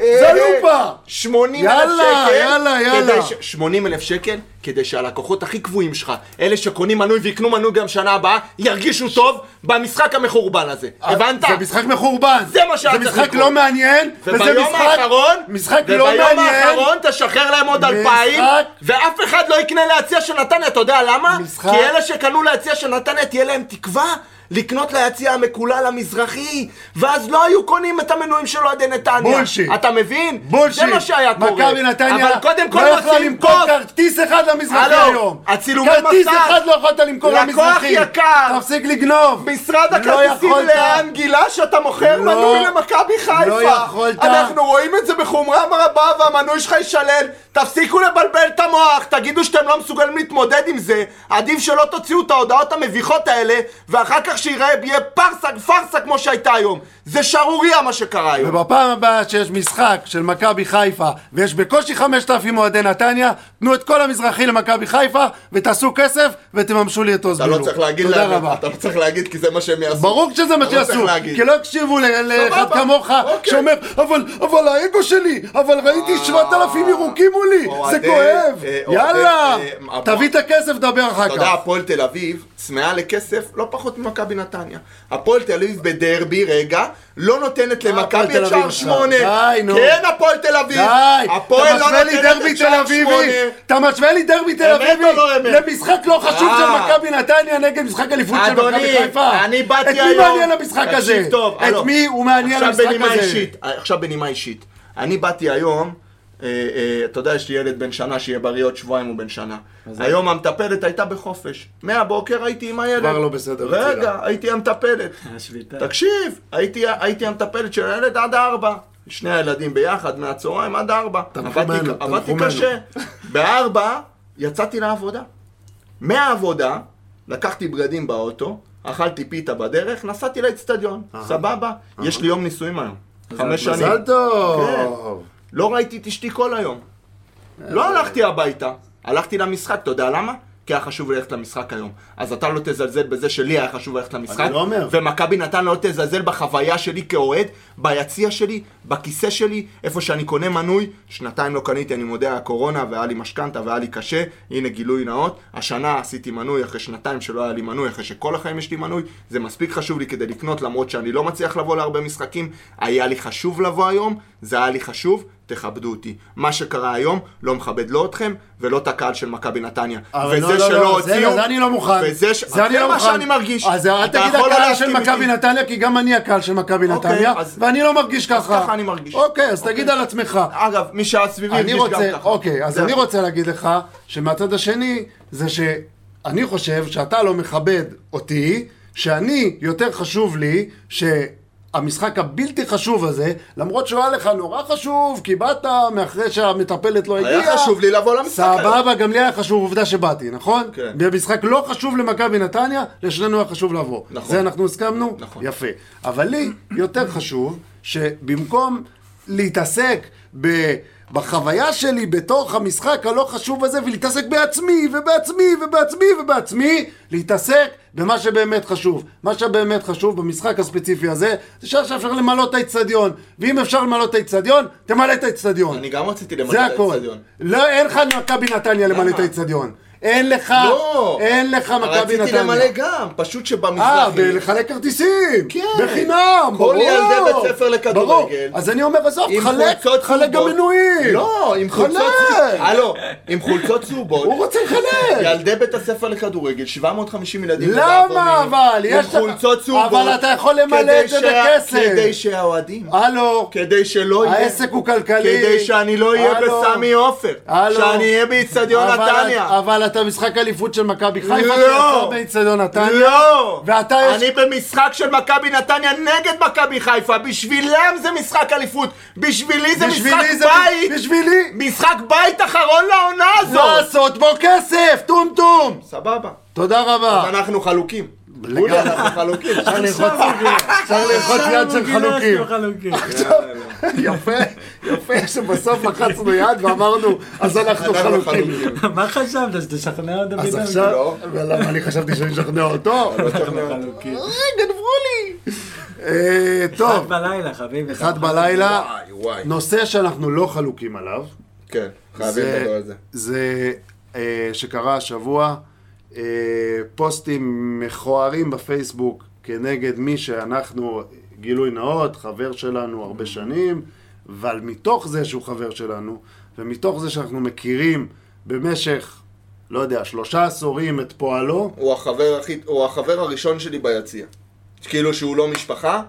אה, זלופה, 80 אלף יאללה, שקל, יאללה, יאללה. ש... 80 אלף שקל, כדי שהלקוחות הכי קבועים שלך, אלה שקונים מנוי ויקנו מנוי גם שנה הבאה, ירגישו טוב במשחק המחורבן הזה. הבנת? זה משחק מחורבן, זה מה שהיה זה צריך משחק לקרות. לא מעניין, וזה וביום משחק, האחרון, משחק לא וביום מעניין, האחרון תשחרר להם עוד משחק- אלפיים, ואף אחד לא יקנה ליציע של נתניה, אתה יודע למה? משחק- כי אלה שקנו ליציע של נתניה, תהיה להם תקווה. לקנות ליציע המקולל המזרחי, ואז לא היו קונים את המנויים של אוהדי נתניה. בולשיט. אתה מבין? בולשיט. זה מה שהיה קורה. מכבי נתניה אבל קודם כל לא יכלה מוציאים למכור. כרטיס אחד למזרחי הלו, היום. הצילומי כרטיס מסך. אחד לא יכולת למכור לקוח למזרחי. יקר. תפסיק לגנוב. משרד לא הכרטיסים יכולת. לאן גילה שאתה מוכר לא. מנוי למכבי חיפה. לא יכולת. אנחנו רואים את זה בחומרה רבה והמנוי שלך יישלל. תפסיקו לבלבל את המוח, תגידו שאתם לא מסוגלים להתמודד עם זה. עדיף שלא תוציאו את ההודעות המביכות האלה, ואחר כך שיראה, יהיה פרסה, פרסה כמו שהייתה היום. זה שערורייה מה שקרה היום. ובפעם הבאה שיש משחק של מכבי חיפה ויש בקושי 5,000 אוהדי נתניה, תנו את כל המזרחי למכבי חיפה ותעשו כסף ותממשו לי את עוז אתה לא צריך להגיד תודה להם, רבה. אתה לא צריך להגיד כי זה מה שהם יעשו. ברור שזה מה אתה לא צריך שיעשו, להגיד. כי לא הקשיבו ל- לאחד כמוך אוקיי. שאומר, אבל, אבל האגו שלי, אבל ראיתי 7,000 ירוקים מולי, זה כואב, אה, יאללה, אה, תביא את הכסף, דבר אחר אתה יודע, כך. הפועל תל אביב צמאה לכסף לא פחות ממכבי נתניה. הפועל תל אביב בדרבי, רגע, לא נותנת הפועל למכבי את שער שמונה. די, נו. כן, הפועל תל אביב. די, הפועל לא לי נותנת את שער שמונה. אתה משווה לי דרבי תל אביבי לא? למשחק לא חשוב של אה. מכבי נתניה נגד משחק אליפות של מכבי חיפה. אני באתי את מי היום... מעניין המשחק הזה? את. מי הוא מעניין המשחק הזה? עכשיו בנימה אישית. אני באתי היום, אה, אה, אתה יודע, יש לי ילד בן שנה שיהיה בריא עוד שבועיים הוא בן שנה. היום המטפלת הייתה בחופש. מהבוקר הייתי עם הילד. כבר לא בסדר רגע. הייתי המטפלת. השביתה. תקשיב, הייתי, המטפלת של הילד עד ארבע. שני הילדים ביחד, מהצהריים עד ארבע. עבדתי. קשה. בארבע יצאתי לעבודה. מהעבודה, לקחתי בגדים באוטו, אכלתי פיתה בדרך, נסעתי לאצטדיון. סבבה? יש לי יום נישואים היום. חמש שנים. מזל טוב. לא ראיתי את אשתי כל היום. לא הלכתי הביתה, הלכתי למשחק, אתה יודע למה? כי היה חשוב ללכת למשחק היום. אז אתה לא תזלזל בזה שלי היה חשוב ללכת למשחק, לא אומר. ומכבי נתן לא תזלזל בחוויה שלי כאוהד, ביציע שלי, בכיסא שלי, איפה שאני קונה מנוי, שנתיים לא קניתי, אני מודה, היה קורונה, והיה לי משכנתה, והיה לי קשה, הנה גילוי נאות, השנה עשיתי מנוי אחרי שנתיים שלא היה לי מנוי, אחרי שכל החיים יש לי מנוי, זה מספיק חשוב לי כדי לקנות, למרות שאני לא מצליח לבוא להרבה משחקים, היה לי חשוב לבוא היום, זה היה לי חשוב, תכבדו אותי. מה שקרה היום לא מכבד לא אתכם ולא את הקהל של מכבי נתניה. וזה לא, לא, שלא לא, זה- הוציאו, זה אני לא מוכן. וזה ש... זה אני זה לא מה מוכן. שאני מרגיש. אז אל תגיד הקהל של מכבי. נתניה, כי גם אני הקהל של מכבי אוקיי, נתניה, אז- ואני לא מרגיש ככה. ככה אני מרגיש. אוקיי, אז אוקיי. תגיד על עצמך. אגב, מי שהיה סביבי הרגיש גם רוצה, ככה. אוקיי, אז זה אני. רוצה להגיד לך שמהצד השני, זה שאני חושב שאתה לא מכבד אותי, שאני, יותר חשוב לי, שהמשחק הבלתי חשוב הזה, למרות שהוא היה לך נורא חשוב, כי באת מאחרי שהמטפלת לא הגיעה. היה חשוב לי לבוא למשחק. סבבה, גם לי היה חשוב, עובדה שבאתי, נכון? כן. במשחק לא חשוב למכבי נתניה, לשנינו היה חשוב לבוא. נכון. זה אנחנו הסכמנו? נכון. יפה. אבל לי יותר חשוב שבמקום להתעסק ב... בחוויה שלי בתוך המשחק הלא חשוב הזה ולהתעסק בעצמי ובעצמי ובעצמי ובעצמי להתעסק במה שבאמת חשוב. מה שבאמת חשוב במשחק הספציפי הזה זה שעכשיו אפשר למלא את האיצטדיון ואם אפשר למלא את האיצטדיון תמלא את האיצטדיון. אני גם רציתי למלא זה את הכל. האצטדיון. לא, אין לך מכבי נתניה למלא את האיצטדיון. אין לך, לא. אין לך מכבי נתניה. רציתי למלא גם, פשוט אה, שבמזרחי... ולחלק כרטיסים. כן. בחינם, ברור. כל ילדי בית ספר לכדורגל. ברור. אז אני אומר, עזוב, חולצות תחלק גם צהובות. מנויים. לא, עם חולצות... חלק. הלו, עם חולצות צהובות. הוא רוצה לחלק. ילדי בית הספר לכדורגל, 750 ילדים למה אבל? יש לך- עם חולצות צהובות. אבל אתה יכול למלא את זה בכסף. כדי שהאוהדים, הלו, כדי שלא יהיה... העסק הוא כלכלי. כדי שאני לא אהיה. בסמי עופר. הלו. שאני אהיה באיצטדיון נתניה. אבל אתה משחק אליפות של מכבי חיפה, לא. שיצא באיצטדיון נתניה. לא! ואתה יש- אני במשחק של מכבי נתניה נגד מכבי חיפה, בשבילם זה משחק אליפות, בשבילי זה משחק בשבילי זה... בית! בשבילי. משחק בית אחרון לעונה הזאת! לעשות בו כסף, טומטום. סבבה. תודה רבה. אז אנחנו חלוקים. לגמרי. בולי, אנחנו חלוקים. אפשר ללחוץ יד של חלוקים. חלוקים. יפה, יפה שבסוף לחצנו יד ואמרנו, אז אנחנו חלוקים. מה חשבת? שתשכנע את דוד אז? עכשיו, לא. ולמה אני חשבתי שאני אשכנע אותו? חלוקים. אה, גנבו לי. אה, אחד טוב, בלילה, חביבי. אחד בלילה. נושא שאנחנו לא חלוקים עליו, כן, חייבים לדבר על זה. זה אה, שקרה השבוע, אה, פוסטים מכוערים בפייסבוק כנגד מי שאנחנו, גילוי נאות, חבר שלנו הרבה שנים, אבל מתוך זה שהוא חבר שלנו, ומתוך זה שאנחנו מכירים במשך, לא יודע, שלושה עשורים את פועלו, הוא החבר הכי, הוא החבר הראשון שלי ביציע. כאילו שהוא לא משפחה,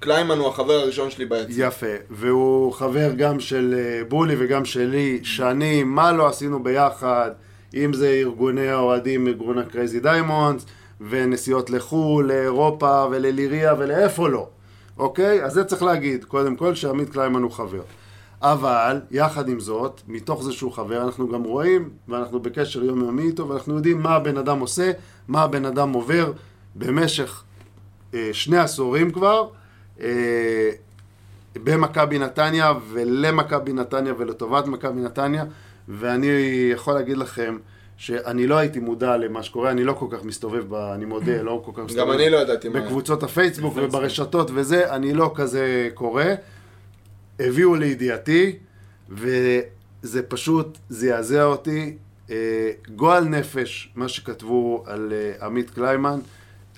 קליימן הוא החבר הראשון שלי ביציע. יפה, והוא חבר גם של אה, בולי וגם שלי, שנים, מה לא עשינו ביחד, אם זה ארגוני האוהדים, ארגון ה Crazy Diamonds, ונסיעות לחו"ל, לאירופה ולליריה ולאיפה לא, אוקיי? אז זה צריך להגיד, קודם כל שעמית קליימן הוא חבר. אבל, יחד עם זאת, מתוך זה שהוא חבר, אנחנו גם רואים, ואנחנו בקשר יומיומי איתו, ואנחנו יודעים מה הבן אדם עושה, מה הבן אדם עובר במשך אה, שני עשורים כבר, אה, במכבי נתניה ולמכבי נתניה ולטובת מכבי נתניה, ואני יכול להגיד לכם שאני לא הייתי מודע למה שקורה, אני לא כל כך מסתובב, ב, אני מודה, לא כל כך מסתובב. גם אני לא ידעתי מה... בקבוצות הפייסבוק וברשתות וזה, אני לא כזה קורא. הביאו לידיעתי, וזה פשוט זעזע אותי. אה, גועל נפש, מה שכתבו על אה, עמית קליימן.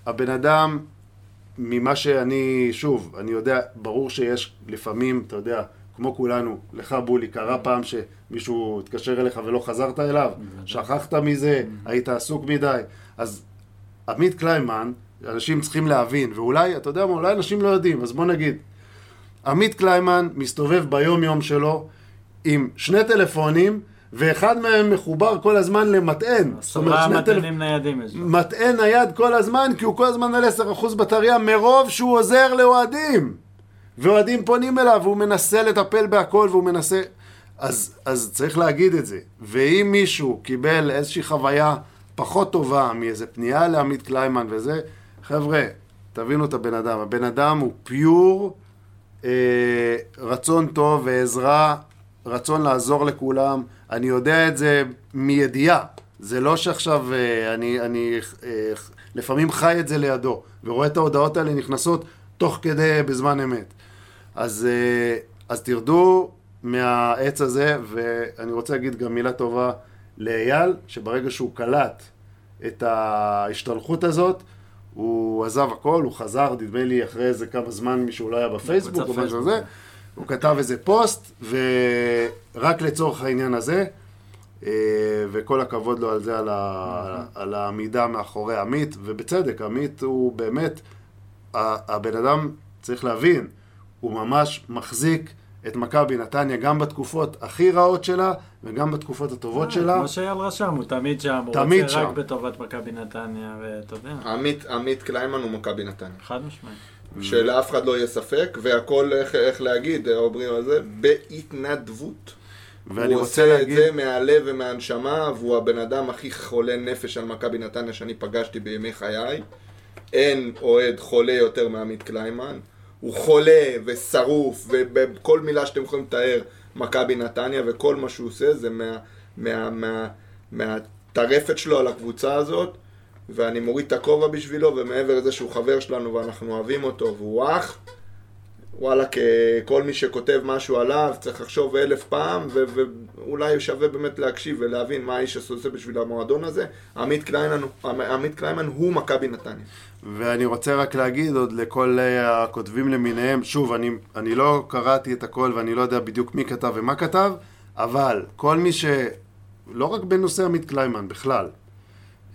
הבן אדם, ממה שאני, שוב, אני יודע, ברור שיש לפעמים, אתה יודע, כמו כולנו, לך בולי, קרה פעם שמישהו התקשר אליך ולא חזרת אליו, שכחת מזה, היית עסוק מדי. אז עמית קליימן, אנשים צריכים להבין, ואולי, אתה יודע מה, אולי אנשים לא יודעים, אז בוא נגיד, עמית קליימן מסתובב ביום יום שלו עם שני טלפונים, ואחד מהם מחובר כל הזמן למטען. עשרה מטענים ניידים יש לו. מטען נייד כל הזמן, כי הוא כל הזמן על 10% בטריה, מרוב שהוא עוזר לאוהדים. ואוהדים פונים אליו, והוא מנסה לטפל בהכל, והוא מנסה... אז, אז צריך להגיד את זה. ואם מישהו קיבל איזושהי חוויה פחות טובה מאיזה פנייה לעמית קליימן וזה, חבר'ה, תבינו את הבן אדם. הבן אדם הוא פיור אה, רצון טוב ועזרה, רצון לעזור לכולם. אני יודע את זה מידיעה. זה לא שעכשיו אה, אני, אני אה, לפעמים חי את זה לידו, ורואה את ההודעות האלה נכנסות תוך כדי בזמן אמת. אז, אה, אז תרדו מהעץ הזה, ואני רוצה להגיד גם מילה טובה לאייל, שברגע שהוא קלט את ההשתלחות הזאת, הוא עזב הכל, הוא חזר, נדמה לי, אחרי איזה כמה זמן מישהו לא היה בפייסבוק או משהו כזה. הוא כתב איזה פוסט, ורק לצורך העניין הזה, אה, וכל הכבוד לו על זה, על, ה, על העמידה מאחורי עמית, ובצדק, עמית הוא באמת, הבן אדם, צריך להבין, הוא ממש מחזיק את מכבי נתניה גם בתקופות הכי רעות שלה וגם בתקופות הטובות אה, שלה. כמו שאייל רשם, הוא תמיד שם, הוא תמיד רוצה רק. בטובת מכבי נתניה, ואתה יודע, עמית, עמית קליימן הוא מכבי נתניה. חד משמעית. שלאף אחד לא יהיה ספק, והכל, איך, איך להגיד, אומרים על זה, בהתנדבות. ואני הוא רוצה עושה להגיד, את זה מהלב ומהנשמה, והוא הבן אדם הכי חולה נפש על מכבי נתניה שאני פגשתי בימי חיי. אין אוהד חולה יותר מעמית קליימן. הוא חולה ושרוף, ובכל מילה שאתם יכולים לתאר, מכבי נתניה, וכל מה שהוא עושה זה מה, מה, מה, מהטרפת שלו על הקבוצה הזאת, ואני מוריד את הכובע בשבילו, ומעבר לזה שהוא חבר שלנו ואנחנו אוהבים אותו, והוא אח, וואלה, כל מי שכותב משהו עליו, צריך לחשוב אלף פעם, ואולי שווה באמת להקשיב ולהבין מה האיש עושה בשביל המועדון הזה. עמית קליימן, עמית קליימן הוא מכבי נתניה. ואני רוצה רק להגיד עוד לכל אה, הכותבים למיניהם, שוב, אני, אני לא קראתי את הכל ואני לא יודע בדיוק מי כתב ומה כתב, אבל כל מי ש... לא רק בנושא עמית קליימן, בכלל,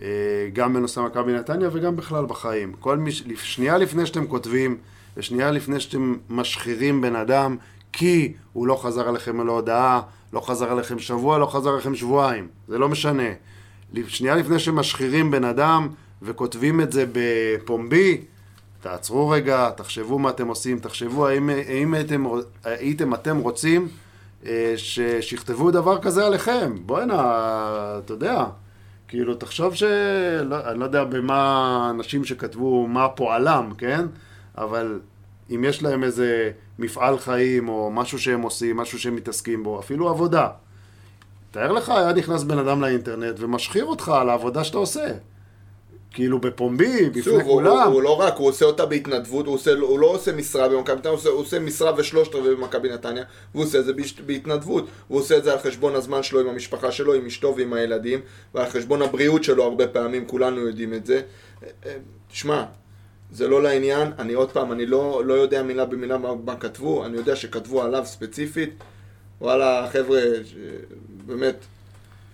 אה, גם בנושא מכבי נתניה וגם בכלל בחיים. כל מי ש... שנייה לפני שאתם כותבים, ושנייה לפני שאתם משחירים בן אדם, כי הוא לא חזר אליכם על ההודעה, לא חזר אליכם שבוע, לא חזר אליכם שבועיים, זה לא משנה. שנייה לפני שמשחירים בן אדם וכותבים את זה בפומבי, תעצרו רגע, תחשבו מה אתם עושים, תחשבו האם, האם הייתם, הייתם אתם רוצים אה, ש, שיכתבו דבר כזה עליכם. בוא'נה, אתה יודע, כאילו, תחשוב ש... לא, אני לא יודע במה אנשים שכתבו, מה פועלם, כן? אבל אם יש להם איזה מפעל חיים, או משהו שהם עושים, משהו שהם מתעסקים בו, אפילו עבודה. תאר לך, היה נכנס בן אדם לאינטרנט ומשחיר אותך על העבודה שאתה עושה. כאילו בפומבי, בפני שוב, הוא, כולם. הוא, הוא לא רק, הוא עושה אותה בהתנדבות, הוא, עושה, הוא לא עושה משרה במכבי נתניה, הוא עושה, הוא עושה משרה ושלושת רבעי במכבי נתניה, והוא עושה את זה בהתנדבות. הוא עושה את זה על חשבון הזמן שלו עם המשפחה שלו, עם אשתו ועם הילדים, ועל חשבון הבריאות שלו הרבה פעמים, כולנו יודעים את זה. אה, אה, תשמע, זה לא לעניין, אני עוד פעם, אני לא, לא יודע מילה במילה מה, מה כתבו, אני יודע שכתבו עליו ספציפית. וואלה, חבר'ה, באמת,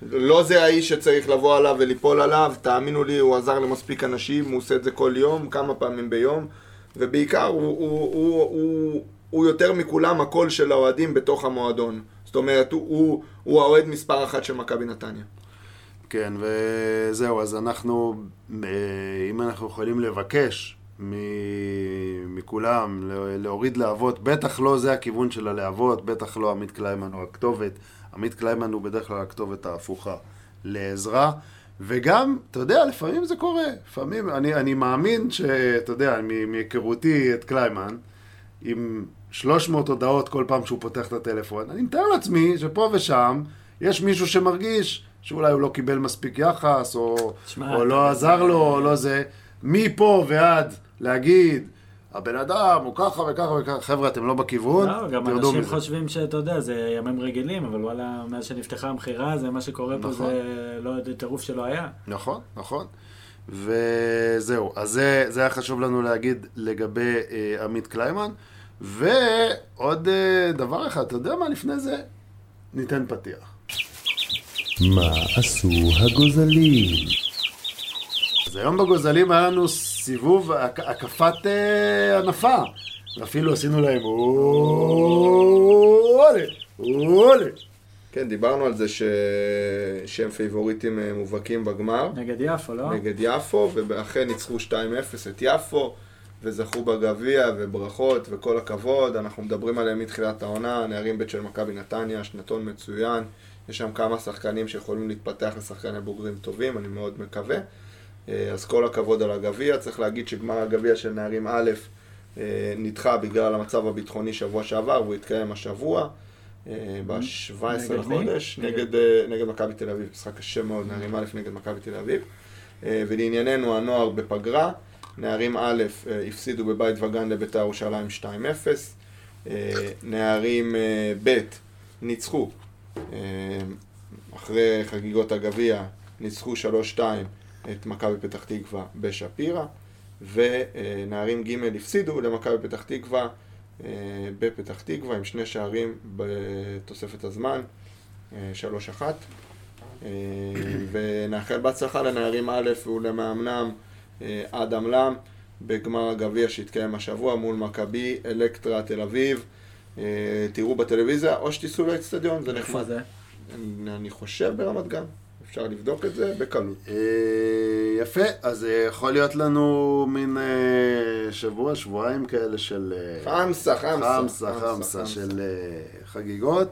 לא זה האיש שצריך לבוא עליו וליפול עליו, תאמינו לי, הוא עזר למספיק אנשים, הוא עושה את זה כל יום, כמה פעמים ביום, ובעיקר הוא, הוא, הוא, הוא, הוא יותר מכולם הקול של האוהדים בתוך המועדון. זאת אומרת, הוא, הוא, הוא האוהד מספר אחת של מכבי נתניה. כן, וזהו, אז אנחנו, אה, אם אנחנו יכולים לבקש מכולם לה- להוריד להבות, בטח לא זה הכיוון של הלהבות, בטח לא עמית קליימן הוא הכתובת. עמית קליימן הוא בדרך כלל הכתובת ההפוכה לעזרה. וגם, אתה יודע, לפעמים זה קורה. לפעמים, אני, אני מאמין שאתה יודע, מהיכרותי את קליימן, עם 300 הודעות כל פעם שהוא פותח את הטלפון, אני מתאר לעצמי שפה ושם יש מישהו שמרגיש שאולי הוא לא קיבל מספיק יחס, או, או לא עזר לו, או לא זה. מפה ועד להגיד, הבן אדם הוא ככה וככה וככה, חבר'ה, אתם לא בכיוון, לא, גם תרדו אנשים מזה. חושבים שאתה יודע, זה ימים רגילים, אבל וואלה, מאז שנפתחה המכירה, זה מה שקורה פה, נכון. זה לא יודע, טירוף שלא היה. נכון, נכון. וזהו, אז זה, זה היה חשוב לנו להגיד לגבי אה, עמית קליימן. ועוד אה, דבר אחד, אתה יודע מה? לפני זה ניתן פתיח. מה עשו הגוזלים? אז היום בגוזלים היה לנו סיבוב הק- הקפת אה, הנפה. ואפילו עשינו להם אולה, אולה. כן, דיברנו על זה ש... שהם פייבוריטים אה, מובהקים בגמר. נגד יפו, לא? נגד יפו, ואכן ניצחו 2-0 את יפו, וזכו בגביע, וברכות, וכל הכבוד. אנחנו מדברים עליהם מתחילת העונה, נערים בית של מכבי נתניה, שנתון מצוין. יש שם כמה שחקנים שיכולים להתפתח לשחקני בוגרים טובים, אני מאוד מקווה. אה, אז כל הכבוד על הגביע. צריך להגיד שגמר הגביע של נערים א' אה, נדחה בגלל המצב הביטחוני שבוע שעבר, והוא יתקיים השבוע. אה, ב-17 נגד מי? לחודש, נגד- נגד, מכבי תל אביב, משחק קשה מאוד, נערים א' נגד מכבי תל אביב. ולענייננו, הנוער בפגרה, נערים א' הפסידו בבית וגן לביתר ירושלים 2-0, אה, נערים ב' ניצחו, אחרי חגיגות הגביע, ניצחו 3-2 את מכבי פתח תקווה בשפירא, ונערים ג' הפסידו למכבי פתח תקווה אה, בפתח תקווה עם שני שערים בתוספת הזמן, אה, 3-1. אה, ונאחל בהצלחה לנערים א' ולמאמנם אה, אדם לם בגמר הגביע שהתקיים השבוע מול מכבי אלקטרה תל אביב. אה, תראו בטלוויזיה או שתיסעו לאצטדיון, זה איפה נחמד. זה? אני, אני חושב ברמת גן, אפשר לבדוק את זה בקלות. אה, יפה, אז אה, יכול להיות לנו מין אה, שבוע, שבועיים כאלה של... חמסה, חמסה. חמסה, חמסה של חגיגות.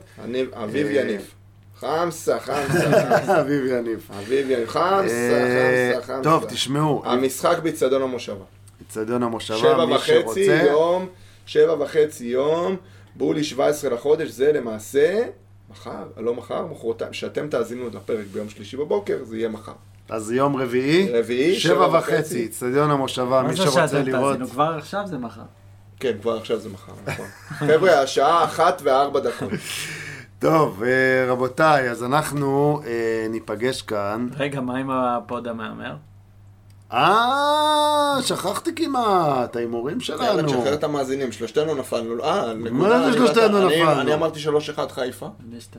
אביב יניב. חמסה, חמסה. אביב יניב. אביב יניב. חמסה, חמסה, חמסה. טוב, תשמעו, המשחק באיצטדיון המושבה. אצטדיון המושבה, שבע מי וחצי שרוצה. יום, שבע וחצי יום, בולי 17 לחודש, זה למעשה מחר, לא מחר, מחרתיים, כשאתם תאזינו לפרק ביום שלישי בבוקר, זה יהיה מחר. אז יום רביעי, רביעי, שבע שבע וחצי. אצטדיון המושבה, מה מי זה שרוצה שאתם לראות. תאזינו? כבר עכשיו זה מחר. כן, כבר עכשיו זה מחר, נכון. חבר'ה, השעה אחת וארבע דקות. טוב, אה, רבותיי, אז אנחנו אה, ניפגש כאן. רגע, מה עם הפוד המהמר? אה, שכחתי כמעט, ההימורים שלנו. תשחרר את המאזינים, שלושתנו נפלנו. אה, נקודה. מה זה שלושתנו נפלנו? אני אמרתי 3-1 חיפה. אני 2-0.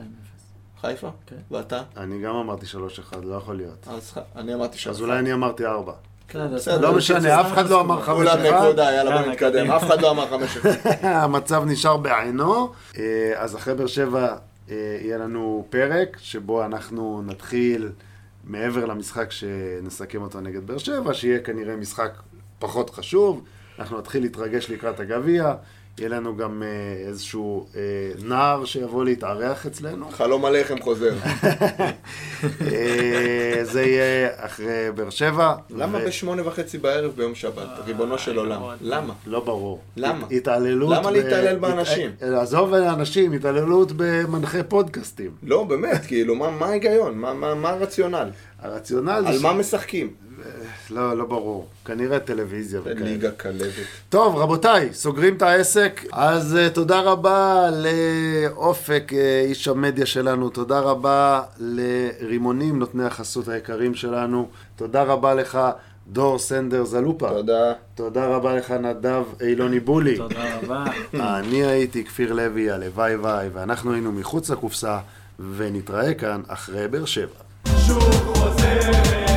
חיפה? כן. ואתה? אני גם אמרתי 3-1, לא יכול להיות. אני אמרתי 3-1. אז אולי אני אמרתי 4. בסדר, בסדר, לא משנה, אף אחד לא אמר כולם 5-1. נקודה, יאללה בוא נתקדם. אף אחד לא אמר 5-1. המצב נשאר בעינו. אה, אז אחרי באר שבע אה, יהיה לנו פרק שבו אנחנו נתחיל מעבר למשחק שנסכם אותו נגד באר שבע, שיהיה כנראה משחק פחות חשוב. אנחנו נתחיל להתרגש לקראת הגביע. יהיה לנו גם אה, איזשהו אה, נער שיבוא להתארח אצלנו. חלום הלחם חוזר. אה, זה יהיה אחרי באר שבע. למה ו- בשמונה וחצי בערב ביום שבת? ריבונו של עולם. מאוד. למה? לא ברור. למה? הת- התעללות... למה להתעלל באנשים? הת- עזוב אנשים, התעללות במנחי פודקאסטים. לא, באמת, כאילו, מה מה ההיגיון? מה- מה מה הרציונל? הרציונל זה... על ש- מה משחקים? לא, לא ברור. כנראה טלוויזיה וכאלה. ליגה כלבת. טוב, רבותיי, סוגרים את העסק. אז uh, תודה רבה לאופק, uh, איש המדיה שלנו. תודה רבה לרימונים, נותני החסות היקרים שלנו. תודה רבה לך, דור סנדר זלופה. תודה. תודה רבה לך, נדב אילוני בולי. תודה רבה. אני הייתי כפיר לוי, הלוואי ויי, ואנחנו היינו מחוץ לקופסה, ונתראה כאן אחרי באר שבע. שוב חוזר